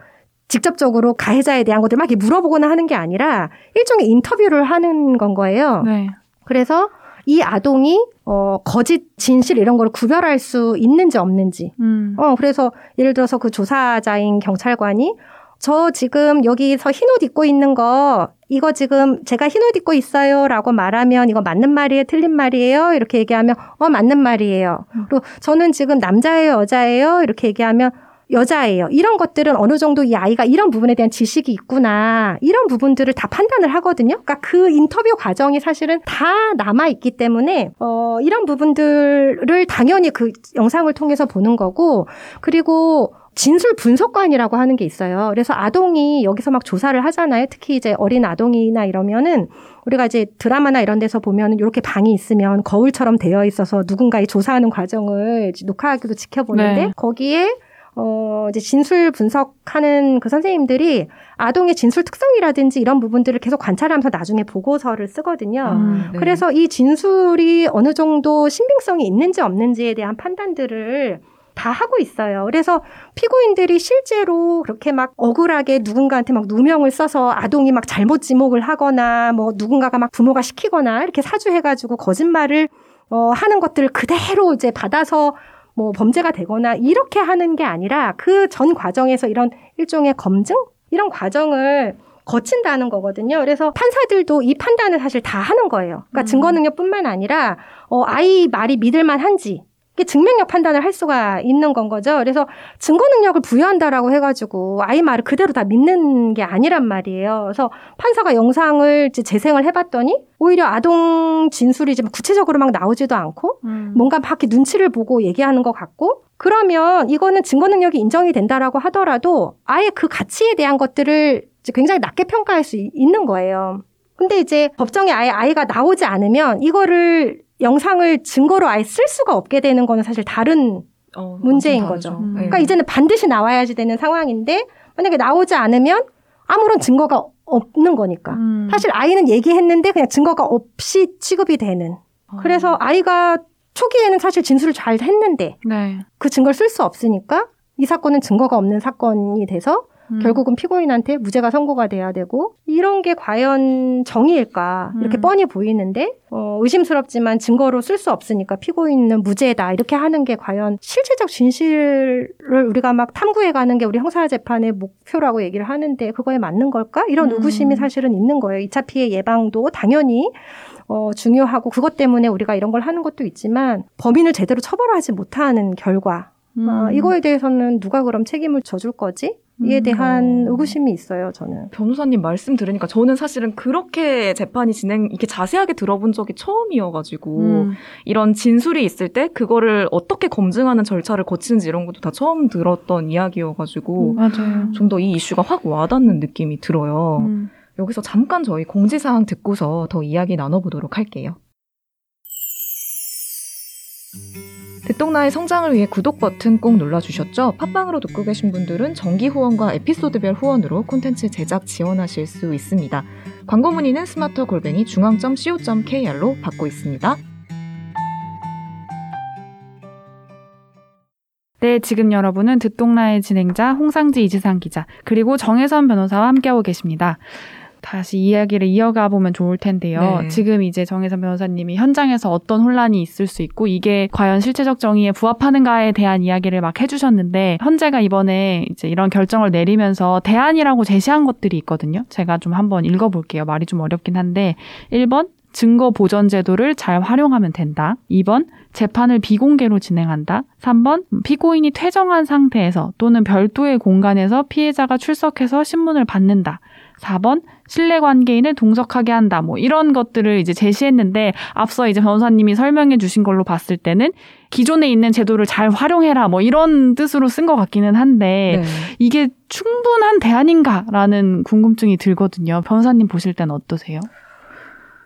직접적으로 가해자에 대한 것들 막 이렇게 물어보거나 하는 게 아니라 일종의 인터뷰를 하는 건 거예요. 네. 그래서 이 아동이 어 거짓 진실 이런 걸 구별할 수 있는지 없는지. 음. 어, 그래서 예를 들어서 그 조사자인 경찰관이 저 지금 여기서 흰 옷 입고 있는 거 이거 지금 제가 흰 옷 입고 있어요 라고 말하면 이거 맞는 말이에요? 틀린 말이에요? 이렇게 얘기하면 어 맞는 말이에요. 그리고 저는 지금 남자예요 여자예요? 이렇게 얘기하면 여자예요 이런 것들은 어느 정도 이 아이가 이런 부분에 대한 지식이 있구나 이런 부분들을 다 판단을 하거든요 그러니까 그 인터뷰 과정이 사실은 다 남아 있기 때문에 어 이런 부분들을 당연히 그 영상을 통해서 보는 거고 그리고 진술 분석관이라고 하는 게 있어요. 그래서 아동이 여기서 막 조사를 하잖아요. 특히 이제 어린 아동이나 이러면은 우리가 이제 드라마나 이런 데서 보면은 이렇게 방이 있으면 거울처럼 되어 있어서 누군가의 조사하는 과정을 녹화하기도 지켜보는데 네. 거기에 어, 이제 진술 분석하는 그 선생님들이 아동의 진술 특성이라든지 이런 부분들을 계속 관찰하면서 나중에 보고서를 쓰거든요. 음, 네. 그래서 이 진술이 어느 정도 신빙성이 있는지 없는지에 대한 판단들을 다 하고 있어요. 그래서 피고인들이 실제로 그렇게 막 억울하게 누군가한테 막 누명을 써서 아동이 막 잘못 지목을 하거나 뭐 누군가가 막 부모가 시키거나 이렇게 사주해가지고 거짓말을 어, 하는 것들을 그대로 이제 받아서 뭐 범죄가 되거나 이렇게 하는 게 아니라 그 전 과정에서 이런 일종의 검증 이런 과정을 거친다는 거거든요. 그래서 판사들도 이 판단을 사실 다 하는 거예요. 그러니까 음. 증거 능력뿐만 아니라 어, 아이 말이 믿을만한지 이게 증명력 판단을 할 수가 있는 건 거죠. 그래서 증거 능력을 부여한다라고 해가지고 아이 말을 그대로 다 믿는 게 아니란 말이에요. 그래서 판사가 영상을 이제 재생을 해봤더니 오히려 아동 진술이 좀 구체적으로 막 나오지도 않고 음. 뭔가 막 이렇게 눈치를 보고 얘기하는 것 같고 그러면 이거는 증거 능력이 인정이 된다라고 하더라도 아예 그 가치에 대한 것들을 굉장히 낮게 평가할 수 이- 있는 거예요. 근데 이제 법정에 아예 아이가 나오지 않으면 이거를 영상을 증거로 아예 쓸 수가 없게 되는 거는 사실 다른 어, 문제인 거죠. 음. 네. 그러니까 이제는 반드시 나와야지 되는 상황인데 만약에 나오지 않으면 아무런 증거가 없는 거니까. 음. 사실 아이는 얘기했는데 그냥 증거가 없이 취급이 되는. 어. 그래서 아이가 초기에는 사실 진술을 잘 했는데 네. 그 증거를 쓸 수 없으니까 이 사건은 증거가 없는 사건이 돼서 음. 결국은 피고인한테 무죄가 선고가 돼야 되고 이런 게 과연 정의일까 이렇게 음. 뻔히 보이는데 어, 의심스럽지만 증거로 쓸 수 없으니까 피고인은 무죄다 이렇게 하는 게 과연 실질적 진실을 우리가 막 탐구해가는 게 우리 형사 재판의 목표라고 얘기를 하는데 그거에 맞는 걸까 이런 음. 의구심이 사실은 있는 거예요. 2차 피해 예방도 당연히 어, 중요하고 그것 때문에 우리가 이런 걸 하는 것도 있지만 범인을 제대로 처벌하지 못하는 결과 음. 아, 이거에 대해서는 누가 그럼 책임을 져줄 거지? 이에 음. 대한 어. 의구심이 있어요, 저는. 변호사님 말씀 들으니까 저는 사실은 그렇게 재판이 진행 이렇게 자세하게 들어본 적이 처음이어가지고 음. 이런 진술이 있을 때 그거를 어떻게 검증하는 절차를 거치는지 이런 것도 다 처음 들었던 이야기여가지고 맞아요. 좀더 이 이슈가 확 와닿는 느낌이 들어요. 음. 여기서 잠깐 저희 공지사항 듣고서 더 이야기 나눠보도록 할게요. 듣동나의 성장을 위해 구독 버튼 꼭 눌러주셨죠? 팟빵으로 듣고 계신 분들은 정기 후원과 에피소드별 후원으로 콘텐츠 제작 지원하실 수 있습니다. 광고 문의는 스마터 골뱅이 중앙.co.kr로 받고 있습니다. 네, 지금 여러분은 듣동라의 진행자 홍상지 이지상 기자 그리고 정혜선 변호사와 함께하고 계십니다. 다시 이야기를 이어가 보면 좋을 텐데요. 네. 지금 이제 정혜선 변호사님이 현장에서 어떤 혼란이 있을 수 있고 이게 과연 실체적 정의에 부합하는가에 대한 이야기를 막 해주셨는데 헌재가 이번에 이제 이런 결정을 내리면서 대안이라고 제시한 것들이 있거든요. 제가 좀 한번 읽어볼게요. 말이 좀 어렵긴 한데 1번 증거 보전 제도를 잘 활용하면 된다. 2번 재판을 비공개로 진행한다. 3번 피고인이 퇴정한 상태에서 또는 별도의 공간에서 피해자가 출석해서 신문을 받는다. 4번 신뢰 관계인을 동석하게 한다. 뭐 이런 것들을 이제 제시했는데 앞서 이제 변호사님이 설명해 주신 걸로 봤을 때는 기존에 있는 제도를 잘 활용해라. 뭐 이런 뜻으로 쓴 것 같기는 한데 네. 이게 충분한 대안인가라는 궁금증이 들거든요. 변호사님 보실 때는 어떠세요?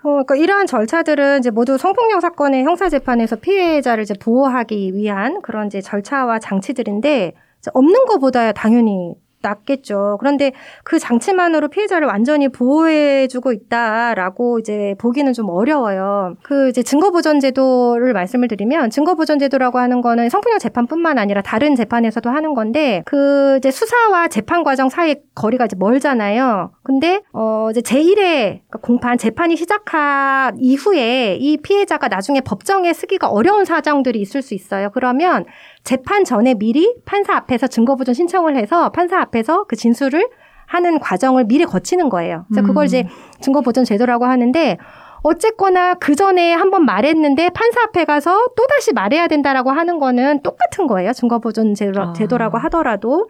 어, 그러니까 이러한 절차들은 이제 모두 성폭력 사건의 형사 재판에서 피해자를 이제 보호하기 위한 그런 이제 절차와 장치들인데 이제 없는 것보다야 당연히 낫겠죠. 그런데 그 장치만으로 피해자를 완전히 보호해주고 있다라고 이제 보기는 좀 어려워요. 그 이제 증거보전제도를 말씀을 드리면 증거보전제도라고 하는 거는 성폭력 재판뿐만 아니라 다른 재판에서도 하는 건데 그 이제 수사와 재판 과정 사이 거리가 이제 멀잖아요. 근데 어 이제 제1회 공판 재판이 시작한 이후에 이 피해자가 나중에 법정에 쓰기가 어려운 사정들이 있을 수 있어요. 그러면 재판 전에 미리 판사 앞에서 증거보전 신청을 해서 판사 앞에서 그 진술을 하는 과정을 미리 거치는 거예요. 그래서 그걸 음. 이제 증거보전 제도라고 하는데 어쨌거나 그 전에 한번 말했는데 판사 앞에 가서 또 다시 말해야 된다라고 하는 거는 똑같은 거예요. 증거보전 제도, 아. 제도라고 하더라도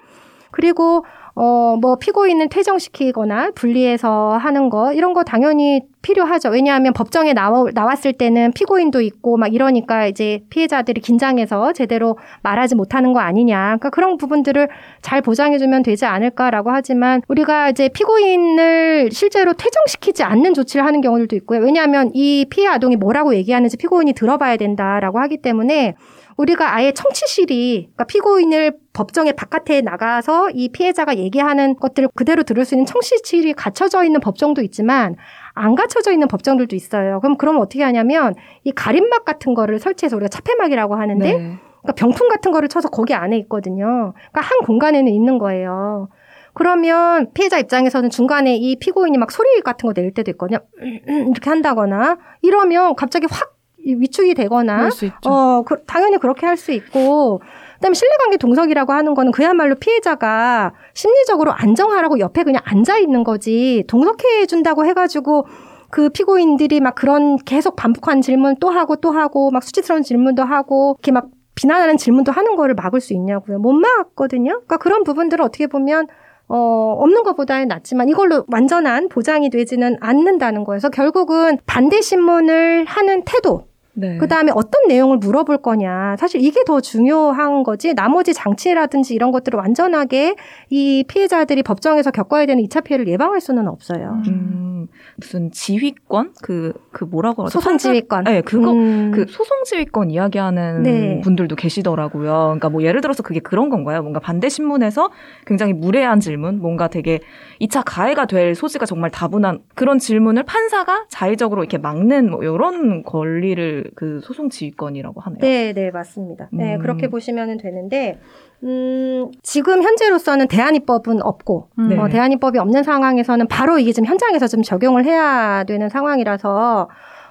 그리고 어, 뭐, 피고인을 퇴정시키거나 분리해서 하는 거, 이런 거 당연히 필요하죠. 왜냐하면 법정에 나와, 나왔을 때는 피고인도 있고 막 이러니까 이제 피해자들이 긴장해서 제대로 말하지 못하는 거 아니냐. 그러니까 그런 부분들을 잘 보장해주면 되지 않을까라고 하지만 우리가 이제 피고인을 실제로 퇴정시키지 않는 조치를 하는 경우들도 있고요. 왜냐하면 이 피해 아동이 뭐라고 얘기하는지 피고인이 들어봐야 된다라고 하기 때문에 우리가 아예 청취실이 그러니까 피고인을 법정의 바깥에 나가서 이 피해자가 얘기하는 것들을 그대로 들을 수 있는 청취실이 갖춰져 있는 법정도 있지만 안 갖춰져 있는 법정들도 있어요. 그럼 그러면 어떻게 하냐면 이 가림막 같은 거를 설치해서 우리가 차폐막이라고 하는데 네. 그러니까 병풍 같은 거를 쳐서 거기 안에 있거든요. 그러니까 한 공간에는 있는 거예요. 그러면 피해자 입장에서는 중간에 이 피고인이 막 소리 같은 거 낼 때도 있거든요. 이렇게 한다거나 이러면 갑자기 확 위축이 되거나 그럴 수 있죠. 어, 그, 당연히 그렇게 할 수 있고, 그다음에 신뢰관계 동석이라고 하는 거는 그야말로 피해자가 심리적으로 안정하라고 옆에 그냥 앉아 있는 거지, 동석해 준다고 해가지고 그 피고인들이 막 그런 계속 반복한 질문 또 하고 또 하고, 막 수치스러운 질문도 하고, 이렇게 막 비난하는 질문도 하는 거를 막을 수 있냐고요. 못 막거든요. 그러니까 그런 부분들을 어떻게 보면 어, 없는 것보다는 낫지만 이걸로 완전한 보장이 되지는 않는다는 거여서 결국은 반대 신문을 하는 태도, 네. 그 다음에 어떤 내용을 물어볼 거냐. 사실 이게 더 중요한 거지. 나머지 장치라든지 이런 것들을 완전하게 이 피해자들이 법정에서 겪어야 되는 2차 피해를 예방할 수는 없어요. 음, 무슨 지휘권? 그, 그 뭐라고 하죠? 소송 지휘권. 네, 그거, 음. 그 소송 지휘권 이야기하는 네. 분들도 계시더라고요. 그러니까 뭐 예를 들어서 그게 그런 건가요? 뭔가 반대 신문에서 굉장히 무례한 질문, 뭔가 되게 2차 가해가 될 소지가 정말 다분한 그런 질문을 판사가 자의적으로 이렇게 막는 뭐 이런 권리를 그 소송 지휘권이라고 하네요. 네, 네, 맞습니다. 네, 음. 그렇게 보시면 되는데, 음, 지금 현재로서는 대안입법은 없고, 음. 네. 어, 대안입법이 없는 상황에서는 바로 이게 지금 현장에서 좀 적용을 해야 되는 상황이라서,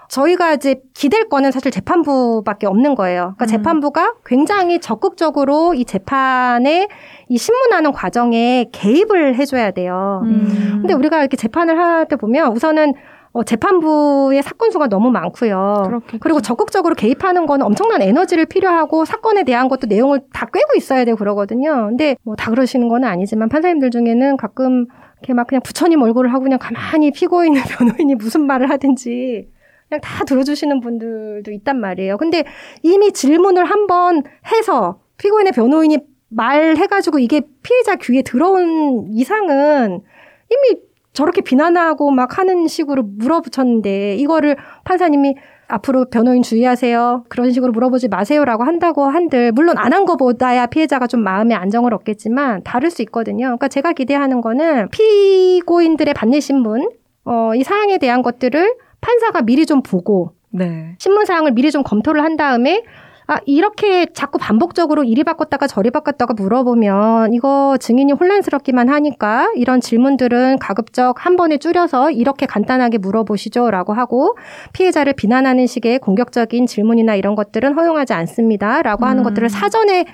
저희가 이제 기댈 거는 사실 재판부밖에 없는 거예요. 그러니까 음. 재판부가 굉장히 적극적으로 이 재판에 이 신문하는 과정에 개입을 해줘야 돼요. 음. 근데 우리가 이렇게 재판을 할 때 보면 우선은 어, 재판부의 사건 수가 너무 많고요. 그렇겠죠. 그리고 적극적으로 개입하는 거는 엄청난 에너지를 필요하고 사건에 대한 것도 내용을 다 꿰고 있어야 되고 그러거든요. 근데 뭐 다 그러시는 건 아니지만 판사님들 중에는 가끔 이렇게 막 그냥 부처님 얼굴을 하고 그냥 가만히 피고인을 변호인이 무슨 말을 하든지 그냥 다 들어주시는 분들도 있단 말이에요. 근데 이미 질문을 한번 해서 피고인의 변호인이 말해가지고 이게 피해자 귀에 들어온 이상은 이미 저렇게 비난하고 막 하는 식으로 물어붙였는데 이거를 판사님이 앞으로 변호인 주의하세요. 그런 식으로 물어보지 마세요라고 한다고 한들 물론 안 한 거보다야 피해자가 좀 마음의 안정을 얻겠지만 다를 수 있거든요. 그러니까 제가 기대하는 거는 피고인들의 반대 신문 어, 이 사항에 대한 것들을 판사가 미리 좀 보고 네. 신문 사항을 미리 좀 검토를 한 다음에 아, 이렇게 자꾸 반복적으로 이리 바꿨다가 저리 바꿨다가 물어보면 이거 증인이 혼란스럽기만 하니까 이런 질문들은 가급적 한 번에 줄여서 이렇게 간단하게 물어보시죠 라고 하고 피해자를 비난하는 식의 공격적인 질문이나 이런 것들은 허용하지 않습니다 라고 하는 음. 것들을 사전에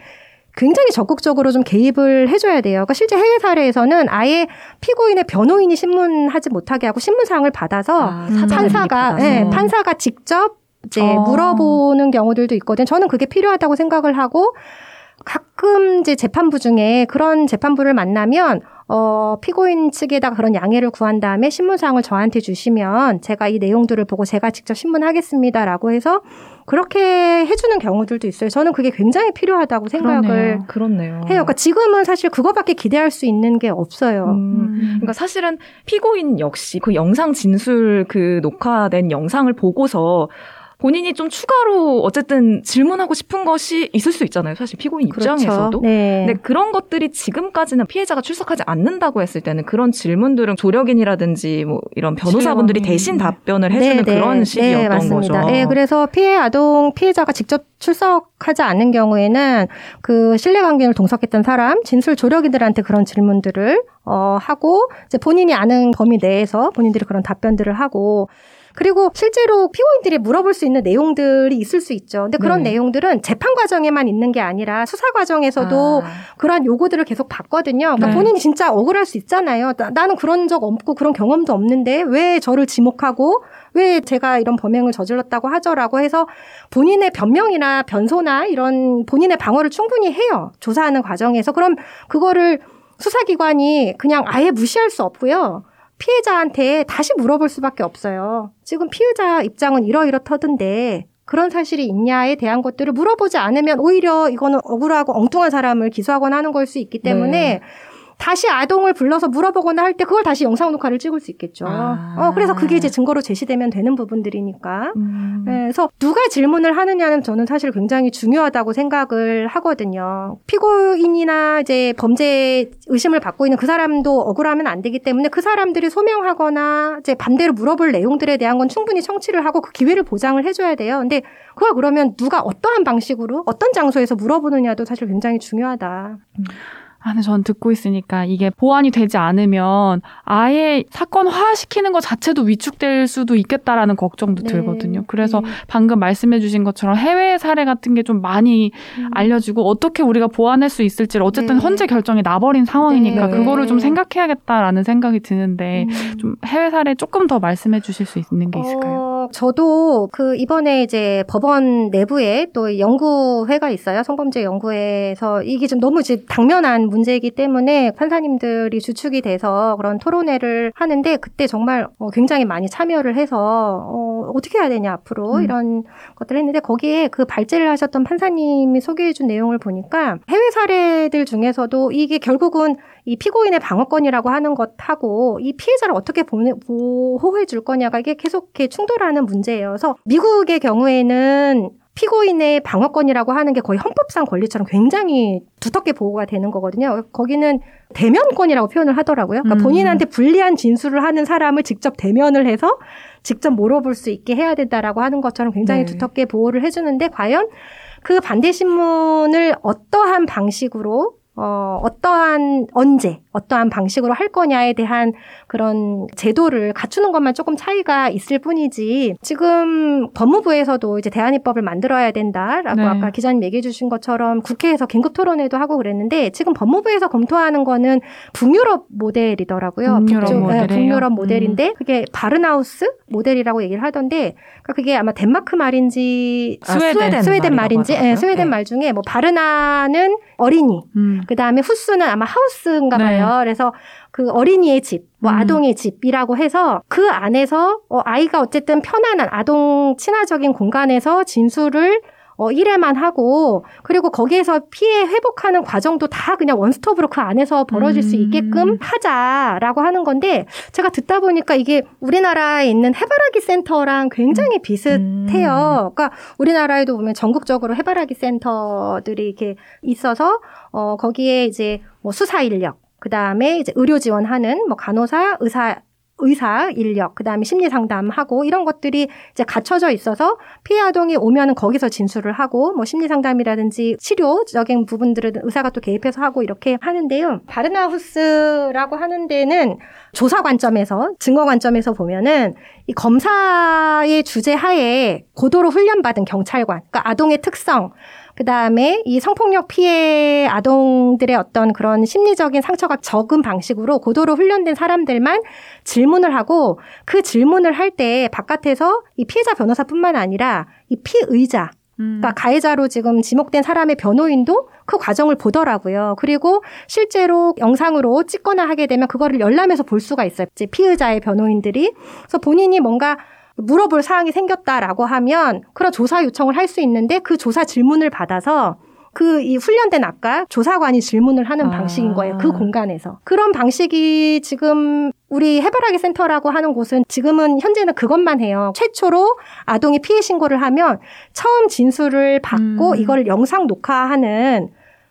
굉장히 적극적으로 좀 개입을 해줘야 돼요. 그러니까 실제 해외 사례에서는 아예 피고인의 변호인이 신문하지 못하게 하고 신문사항을 받아서 아, 판사가 예, 받아서. 판사가 직접 이제 어. 물어보는 경우들도 있거든요. 저는 그게 필요하다고 생각을 하고 가끔 이제 재판부 중에 그런 재판부를 만나면 어 피고인 측에다 그런 양해를 구한 다음에 신문사항을 저한테 주시면 제가 이 내용들을 보고 제가 직접 신문하겠습니다라고 해서 그렇게 해주는 경우들도 있어요. 저는 그게 굉장히 필요하다고 생각을 그러네요. 그렇네요. 해요. 그러니까 지금은 사실 그거밖에 기대할 수 있는 게 없어요. 음, 그러니까 사실은 피고인 역시 그 영상 진술 그 녹화된 영상을 보고서 본인이 좀 추가로 어쨌든 질문하고 싶은 것이 있을 수 있잖아요. 사실 피고인 입장에서도. 네. 근데 그런 것들이 지금까지는 피해자가 출석하지 않는다고 했을 때는 그런 질문들은 조력인이라든지 뭐 이런 변호사분들이. 대신 답변을 해주는 그런 식이었던 네, 맞습니다. 거죠. 네, 그래서 피해 아동 피해자가 직접 출석하지 않는 경우에는 그 신뢰 관계를 동석했던 사람, 진술 조력인들한테 그런 질문들을 어 하고 이제 본인이 아는 범위 내에서 본인들이 그런 답변들을 하고 그리고 실제로 피고인들이 물어볼 수 있는 내용들이 있을 수 있죠. 근데 그런 네. 내용들은 재판 과정에만 있는 게 아니라 수사 과정에서도 아, 그러한 요구들을 계속 받거든요. 그러니까 네. 본인이 진짜 억울할 수 있잖아요. 나, 는 그런 적 없고 그런 경험도 없는데 왜 저를 지목하고 왜 제가 이런 범행을 저질렀다고 하죠라고 해서 본인의 변명이나 변소나 이런 본인의 방어를 충분히 해요. 조사하는 과정에서. 그럼 그거를 수사기관이 그냥 아예 무시할 수 없고요. 피해자한테 다시 물어볼 수밖에 없어요. 지금 피해자 입장은 이러이렇다던데 그런 사실이 있냐에 대한 것들을 물어보지 않으면 오히려 이거는 억울하고 엉뚱한 사람을 기소하거나 하는 걸 수 있기 때문에 네. 다시 아동을 불러서 물어보거나 할 때 그걸 다시 영상 녹화를 찍을 수 있겠죠. 아. 어, 그래서 그게 이제 증거로 제시되면 되는 부분들이니까. 음. 네, 그래서 누가 질문을 하느냐는 저는 사실 굉장히 중요하다고 생각을 하거든요. 피고인이나 이제 범죄 의심을 받고 있는 그 사람도 억울하면 안 되기 때문에 그 사람들이 소명하거나 이제 반대로 물어볼 내용들에 대한 건 충분히 청취를 하고 그 기회를 보장을 해줘야 돼요. 근데 그걸 그러면 누가 어떠한 방식으로 어떤 장소에서 물어보느냐도 사실 굉장히 중요하다. 아, 근데 전 듣고 있으니까 이게 보완이 되지 않으면 아예 사건화 시키는 것 자체도 위축될 수도 있겠다라는 걱정도 네. 들거든요. 그래서 네. 방금 말씀해 주신 것처럼 해외 사례 같은 게 좀 많이 음. 알려지고 어떻게 우리가 보완할 수 있을지를 어쨌든 네. 헌재 결정이 나버린 상황이니까 네. 그거를 좀 생각해야겠다라는 생각이 드는데 음. 좀 해외 사례 조금 더 말씀해 주실 수 있는 게 있을까요? 어, 저도 그 이번에 이제 법원 내부에 또 연구회가 있어요. 성범죄 연구회에서 이게 좀 너무 이제 당면한 문제이기 때문에 판사님들이 주축이 돼서 그런 토론회를 하는데 그때 정말 어, 굉장히 많이 참여를 해서 어, 어떻게 해야 되냐 앞으로 음. 이런 것들을 했는데 거기에 그 발제를 하셨던 판사님이 소개해준 내용을 보니까 해외 사례들 중에서도 이게 결국은 이 피고인의 방어권이라고 하는 것하고 이 피해자를 어떻게 보호해 줄 거냐가 이게 계속 이렇게 충돌하는 문제예요. 그래서 미국의 경우에는 피고인의 방어권이라고 하는 게 거의 헌법상 권리처럼 굉장히 두텁게 보호가 되는 거거든요. 거기는 대면권이라고 표현을 하더라고요. 그러니까 음. 본인한테 불리한 진술을 하는 사람을 직접 대면을 해서 직접 물어볼 수 있게 해야 된다라고 하는 것처럼 굉장히 네. 두텁게 보호를 해주는데 과연 그 반대 신문을 어떠한 방식으로 어, 어떠한, 언제, 어떠한 방식으로 할 거냐에 대한 그런 제도를 갖추는 것만 조금 차이가 있을 뿐이지, 지금 법무부에서도 이제 대안입법을 만들어야 된다라고 네. 아까 기자님 얘기해 주신 것처럼 국회에서 긴급 토론회도 하고 그랬는데, 지금 법무부에서 검토하는 거는 북유럽 모델이더라고요. 북유럽 네, 모델이에요? 북유럽 음. 모델인데, 그게 Barnahus 모델이라고 얘기를 하던데, 그러니까 그게 아마 덴마크 말인지, 아, 스웨덴 스웨덴, 스웨덴 말인지, 예. 스웨덴 네. 말 중에 뭐 barna는 어린이, 음. 그 다음에 hus는 아마 하우스인가 네. 그래서 그 어린이의 집, 뭐 음. 아동의 집이라고 해서 그 안에서 어, 아이가 어쨌든 편안한 아동 친화적인 공간에서 진술을 어, 1회만 하고, 그리고 거기에서 피해 회복하는 과정도 다 그냥 원스톱으로 그 안에서 벌어질 수 음. 있게끔 하자라고 하는 건데, 제가 듣다 보니까 이게 우리나라에 있는 해바라기 센터랑 굉장히 비슷해요. 그러니까 우리나라에도 보면 전국적으로 해바라기 센터들이 이렇게 있어서, 어, 거기에 이제 뭐 수사 인력, 그 다음에 이제 의료 지원하는 뭐 간호사, 의사, 의사 인력, 그 다음에 심리 상담하고 이런 것들이 이제 갖춰져 있어서 피해 아동이 오면은 거기서 진술을 하고 뭐 심리 상담이라든지 치료적인 부분들은 의사가 또 개입해서 하고 이렇게 하는데요. 바르나우스라고 하는 데는 조사 관점에서 증거 관점에서 보면은 이 검사의 주제 하에 고도로 훈련받은 경찰관, 그러니까 아동의 특성, 그 다음에 이 성폭력 피해 아동들의 어떤 그런 심리적인 상처가 적은 방식으로 고도로 훈련된 사람들만 질문을 하고 그 질문을 할 때 바깥에서 이 피해자 변호사뿐만 아니라 이 피의자, 음. 그러니까 가해자로 지금 지목된 사람의 변호인도 그 과정을 보더라고요. 그리고 실제로 영상으로 찍거나 하게 되면 그거를 열람해서 볼 수가 있어요. 이제 피의자의 변호인들이. 그래서 본인이 뭔가 물어볼 사항이 생겼다라고 하면 그런 조사 요청을 할 수 있는데 그 조사 질문을 받아서 그이 훈련된 아까 조사관이 질문을 하는 아. 방식인 거예요. 그 공간에서. 그런 방식이 지금 우리 해바라기 센터라고 하는 곳은 지금은 현재는 그것만 해요. 최초로 아동이 피해 신고를 하면 처음 진술을 받고 음. 이걸 영상 녹화하는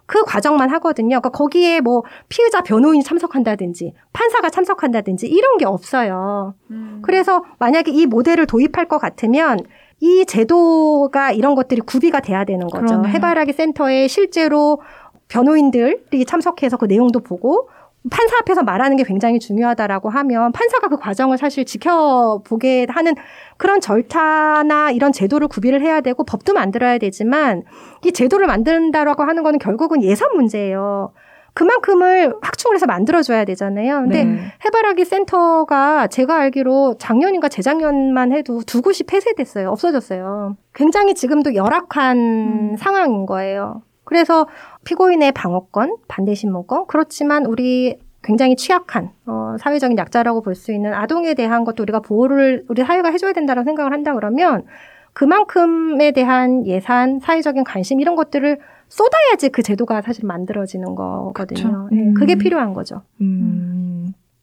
그 과정만 하거든요. 그러니까 거기에 뭐 피의자 변호인이 참석한다든지 판사가 참석한다든지 이런 게 없어요. 음. 그래서 만약에 이 모델을 도입할 것 같으면 이 제도가 이런 것들이 구비가 돼야 되는 거죠. 그러네요. 해바라기 센터에 실제로 변호인들이 참석해서 그 내용도 보고 판사 앞에서 말하는 게 굉장히 중요하다라고 하면 판사가 그 과정을 사실 지켜보게 하는 그런 절차나 이런 제도를 구비를 해야 되고 법도 만들어야 되지만 이 제도를 만든다라고 하는 거는 결국은 예산 문제예요. 그만큼을 확충을 해서 만들어줘야 되잖아요. 근데 네. 해바라기 센터가 제가 알기로 작년인가 재작년만 해도 두 곳이 폐쇄됐어요. 없어졌어요. 굉장히 지금도 열악한 음. 상황인 거예요. 그래서 피고인의 방어권, 반대신문권, 그렇지만 우리 굉장히 취약한 어, 사회적인 약자라고 볼 수 있는 아동에 대한 것도 우리가 보호를 우리 사회가 해줘야 된다고 생각을 한다 그러면 그만큼에 대한 예산, 사회적인 관심 이런 것들을 쏟아야지 그 제도가 사실 만들어지는 거거든요. 예, 그게 음. 필요한 거죠. 음.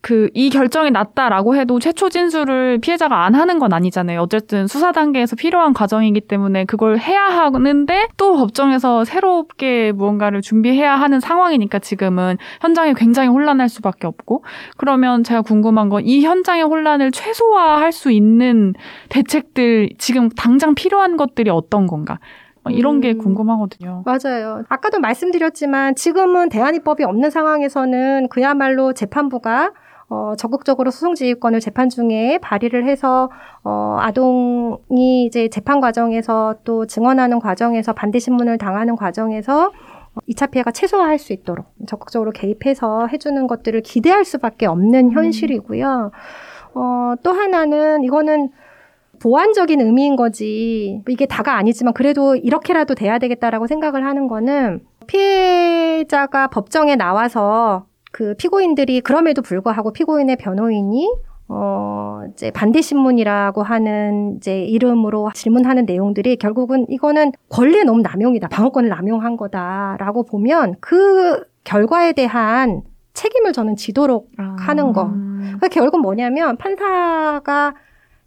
그 이 결정이 났다라고 해도 최초 진술을 피해자가 안 하는 건 아니잖아요. 어쨌든 수사 단계에서 필요한 과정이기 때문에 그걸 해야 하는데 또 법정에서 새롭게 무언가를 준비해야 하는 상황이니까 지금은 현장이 굉장히 혼란할 수밖에 없고 그러면 제가 궁금한 건 이 현장의 혼란을 최소화할 수 있는 대책들 지금 당장 필요한 것들이 어떤 건가? 이런 게 음. 궁금하거든요. 맞아요. 아까도 말씀드렸지만 지금은 대안입법이 없는 상황에서는 그야말로 재판부가 어, 적극적으로 소송지휘권을 재판 중에 발의를 해서 어, 아동이 이제 재판 과정에서 또 증언하는 과정에서 반대 신문을 당하는 과정에서 어, 2차 피해가 최소화할 수 있도록 적극적으로 개입해서 해주는 것들을 기대할 수밖에 없는 현실이고요. 어, 또 하나는 이거는 보완적인 의미인 거지. 이게 다가 아니지만 그래도 이렇게라도 돼야 되겠다라고 생각을 하는 거는 피해자가 법정에 나와서 그 피고인들이 그럼에도 불구하고 피고인의 변호인이 어, 이제 반대신문이라고 하는 이제 이름으로 질문하는 내용들이 결국은 이거는 권리의 너무 남용이다. 방어권을 남용한 거다라고 보면 그 결과에 대한 책임을 저는 지도록 하는 거. 음. 그러니까 결국 뭐냐면 판사가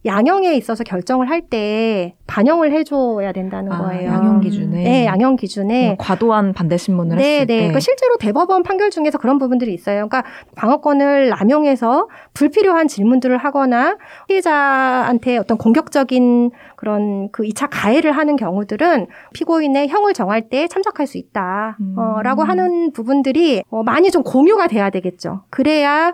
양형에 있어서 결정을 할 때 반영을 해줘야 된다는 아, 거예요. 양형 기준에. 네, 양형 기준에. 뭐 과도한 반대 신문을 네, 했을 네. 때. 그러니까 실제로 대법원 판결 중에서 그런 부분들이 있어요. 그러니까 방어권을 남용해서 불필요한 질문들을 하거나 피해자한테 어떤 공격적인 그런 그 2차 가해를 하는 경우들은 피고인의 형을 정할 때 참석할 수 있다. 음. 어, 라고 하는 부분들이 어, 많이 좀 공유가 돼야 되겠죠. 그래야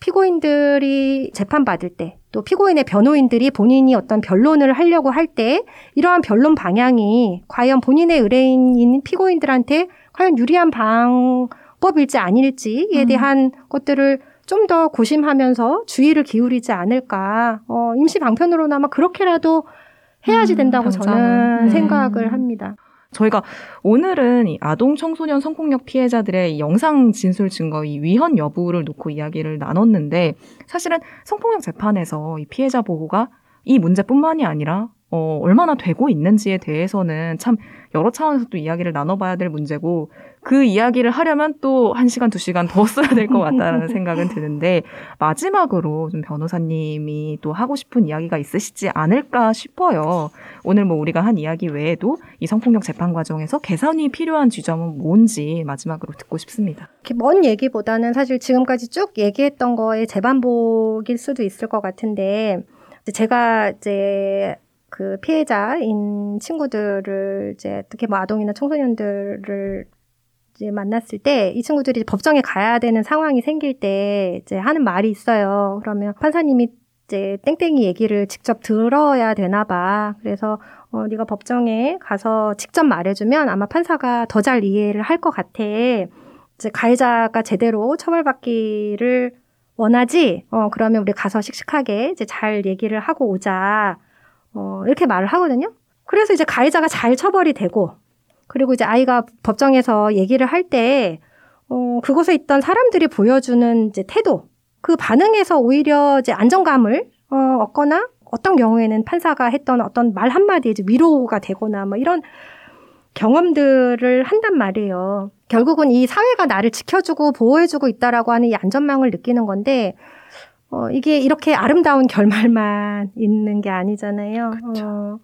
피고인들이 재판받을 때, 또 피고인의 변호인들이 본인이 어떤 변론을 하려고 할 때, 이러한 변론 방향이 과연 본인의 의뢰인인 피고인들한테 과연 유리한 방법일지 아닐지에 음. 대한 것들을 좀 더 고심하면서 주의를 기울이지 않을까. 어, 임시 방편으로나마 그렇게라도 해야지 음, 된다고 당장은. 저는 음. 생각을 합니다. 저희가 오늘은 이 아동 청소년 성폭력 피해자들의 이 영상 진술 증거 이 위헌 여부를 놓고 이야기를 나눴는데 사실은 성폭력 재판에서 이 피해자 보호가 이 문제뿐만이 아니라 어, 얼마나 되고 있는지에 대해서는 참 여러 차원에서 또 이야기를 나눠봐야 될 문제고 그 이야기를 하려면 또 한 시간 두 시간 더 써야 될 것 같다라는 생각은 드는데 마지막으로 좀 변호사님이 또 하고 싶은 이야기가 있으시지 않을까 싶어요. 오늘 뭐 우리가 한 이야기 외에도 이 성폭력 재판 과정에서 개선이 필요한 지점은 뭔지 마지막으로 듣고 싶습니다. 이렇게 먼 얘기보다는 사실 지금까지 쭉 얘기했던 거의 재반복일 수도 있을 것 같은데 제가 이제 그 피해자인 친구들을 이제 특히 뭐 아동이나 청소년들을 이제 만났을 때 이 친구들이 법정에 가야 되는 상황이 생길 때 이제 하는 말이 있어요. 그러면 판사님이 이제 땡땡이 얘기를 직접 들어야 되나 봐. 그래서 어 네가 법정에 가서 직접 말해 주면 아마 판사가 더 잘 이해를 할 것 같아. 이제 가해자가 제대로 처벌받기를 원하지. 어 그러면 우리 가서 씩씩하게 이제 잘 얘기를 하고 오자. 어 이렇게 말을 하거든요. 그래서 이제 가해자가 잘 처벌이 되고 그리고 이제 아이가 법정에서 얘기를 할 때, 어, 그곳에 있던 사람들이 보여주는 이제 태도, 그 반응에서 오히려 이제 안정감을, 어, 얻거나 어떤 경우에는 판사가 했던 어떤 말 한마디에 이제 위로가 되거나 뭐 이런 경험들을 한단 말이에요. 결국은 이 사회가 나를 지켜주고 보호해주고 있다라고 하는 이 안전망을 느끼는 건데, 어, 이게 이렇게 아름다운 결말만 있는 게 아니잖아요. 어,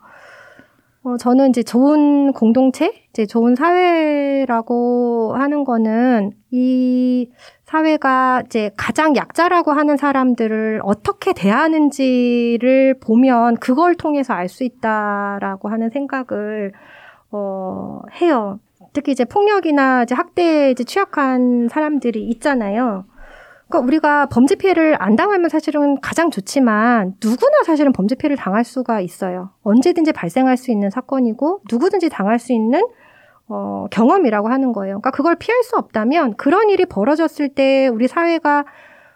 어, 저는 이제 좋은 공동체, 이제 좋은 사회라고 하는 거는 이 사회가 이제 가장 약자라고 하는 사람들을 어떻게 대하는지를 보면 그걸 통해서 알 수 있다라고 하는 생각을 어, 해요. 특히 이제 폭력이나 이제 학대에 이제 취약한 사람들이 있잖아요. 그러니까 우리가 범죄 피해를 안 당하면 사실은 가장 좋지만 누구나 사실은 범죄 피해를 당할 수가 있어요. 언제든지 발생할 수 있는 사건이고 누구든지 당할 수 있는 어, 경험이라고 하는 거예요. 그러니까 그걸 피할 수 없다면 그런 일이 벌어졌을 때 우리 사회가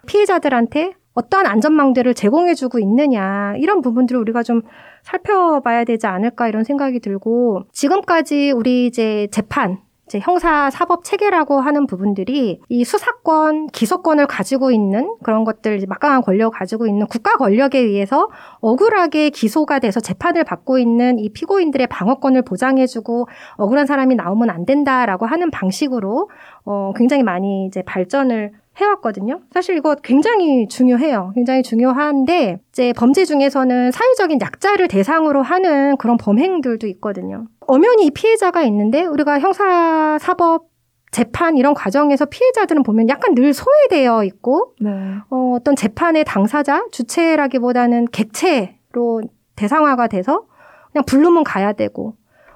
피해자들한테 어떠한 안전망들을 제공해주고 있느냐 이런 부분들을 우리가 좀 살펴봐야 되지 않을까 이런 생각이 들고 지금까지 우리 이제 재판 이제 형사 사법 체계라고 하는 부분들이 이 수사권, 기소권을 가지고 있는 그런 것들 막강한 권력을 가지고 있는 국가 권력에 의해서 억울하게 기소가 돼서 재판을 받고 있는 이 피고인들의 방어권을 보장해주고 억울한 사람이 나오면 안 된다라고 하는 방식으로 어 굉장히 많이 이제 발전을 해왔거든요. 사실 이거 굉장히 중요해요. 굉장히 중요한데 이제 범죄 중에서는 사회적인 약자를 대상으로 하는 그런 범행들도 있거든요. 엄연히 이 피해자가 있는데 우리가 형사 사법 재판 이런 과정에서 피해자들은 보면 약간 늘 소외되어 있고 네. 어, 어떤 재판의 당사자 주체라기보다는 객체로 대상화가 돼서 그냥 부르면 가야 되고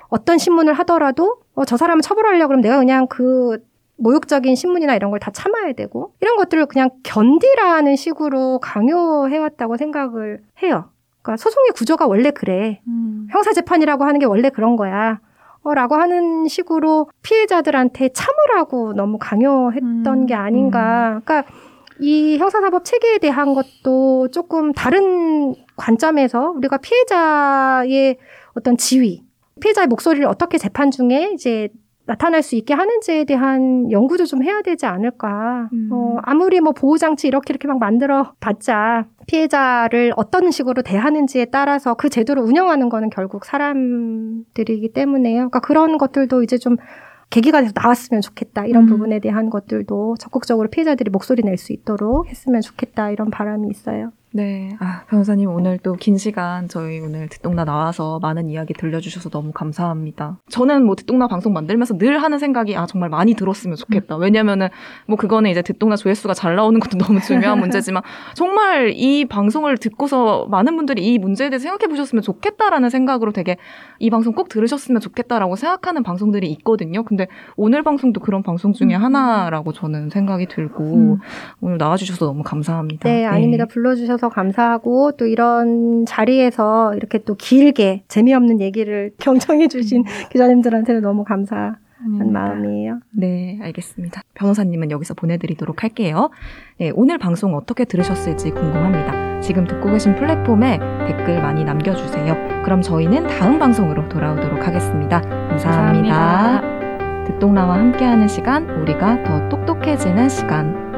어떤 신문을 하더라도 어, 저 사람을 처벌하려고 그러면 내가 그냥 그 모욕적인 신문이나 이런 걸 다 참아야 되고 이런 것들을 그냥 견디라는 식으로 강요해왔다고 생각을 해요. 그러니까 소송의 구조가 원래 그래. 음. 형사재판이라고 하는 게 원래 그런 거야. 어, 라고 하는 식으로 피해자들한테 참으라고 너무 강요했던 음, 게 아닌가. 그러니까 이 형사사법 체계에 대한 것도 조금 다른 관점에서 우리가 피해자의 어떤 지위, 피해자의 목소리를 어떻게 재판 중에 이제 나타날 수 있게 하는지에 대한 연구도 좀 해야 되지 않을까. 음. 어, 아무리 뭐 보호장치 이렇게 이렇게 막 만들어 봤자 피해자를 어떤 식으로 대하는지에 따라서 그 제도를 운영하는 거는 결국 사람들이기 때문에요. 그러니까 그런 것들도 이제 좀 계기가 돼서 나왔으면 좋겠다. 이런 음. 부분에 대한 것들도 적극적으로 피해자들이 목소리 낼 수 있도록 했으면 좋겠다. 이런 바람이 있어요. 네. 아, 변호사님 오늘 또 긴 시간 저희 오늘 듣동나 나와서 많은 이야기 들려주셔서 너무 감사합니다. 저는 뭐 듣동나 방송 만들면서 늘 하는 생각이 아, 정말 많이 들었으면 좋겠다. 왜냐면은 뭐 그거는 이제 듣동나 조회수가 잘 나오는 것도 너무 중요한 문제지만 정말 이 방송을 듣고서 많은 분들이 이 문제에 대해서 생각해 보셨으면 좋겠다라는 생각으로 되게 이 방송 꼭 들으셨으면 좋겠다라고 생각하는 방송들이 있거든요. 근데 오늘 방송도 그런 방송 중에 음. 하나라고 저는 생각이 들고 음. 오늘 나와주셔서 너무 감사합니다. 네, 아닙니다. 불러주셔서 감사하고 또 이런 자리에서 이렇게 또 길게 재미없는 얘기를 경청해 주신 기자님들한테는 너무 감사한 아닙니다. 마음이에요. 네, 알겠습니다. 변호사님은 여기서 보내드리도록 할게요. 네, 오늘 방송 어떻게 들으셨을지 궁금합니다. 지금 듣고 계신 플랫폼에 댓글 많이 남겨주세요. 그럼 저희는 다음 방송으로 돌아오도록 하겠습니다. 감사합니다. 감사합니다. 듣동라와 함께하는 시간, 우리가 더 똑똑해지는 시간.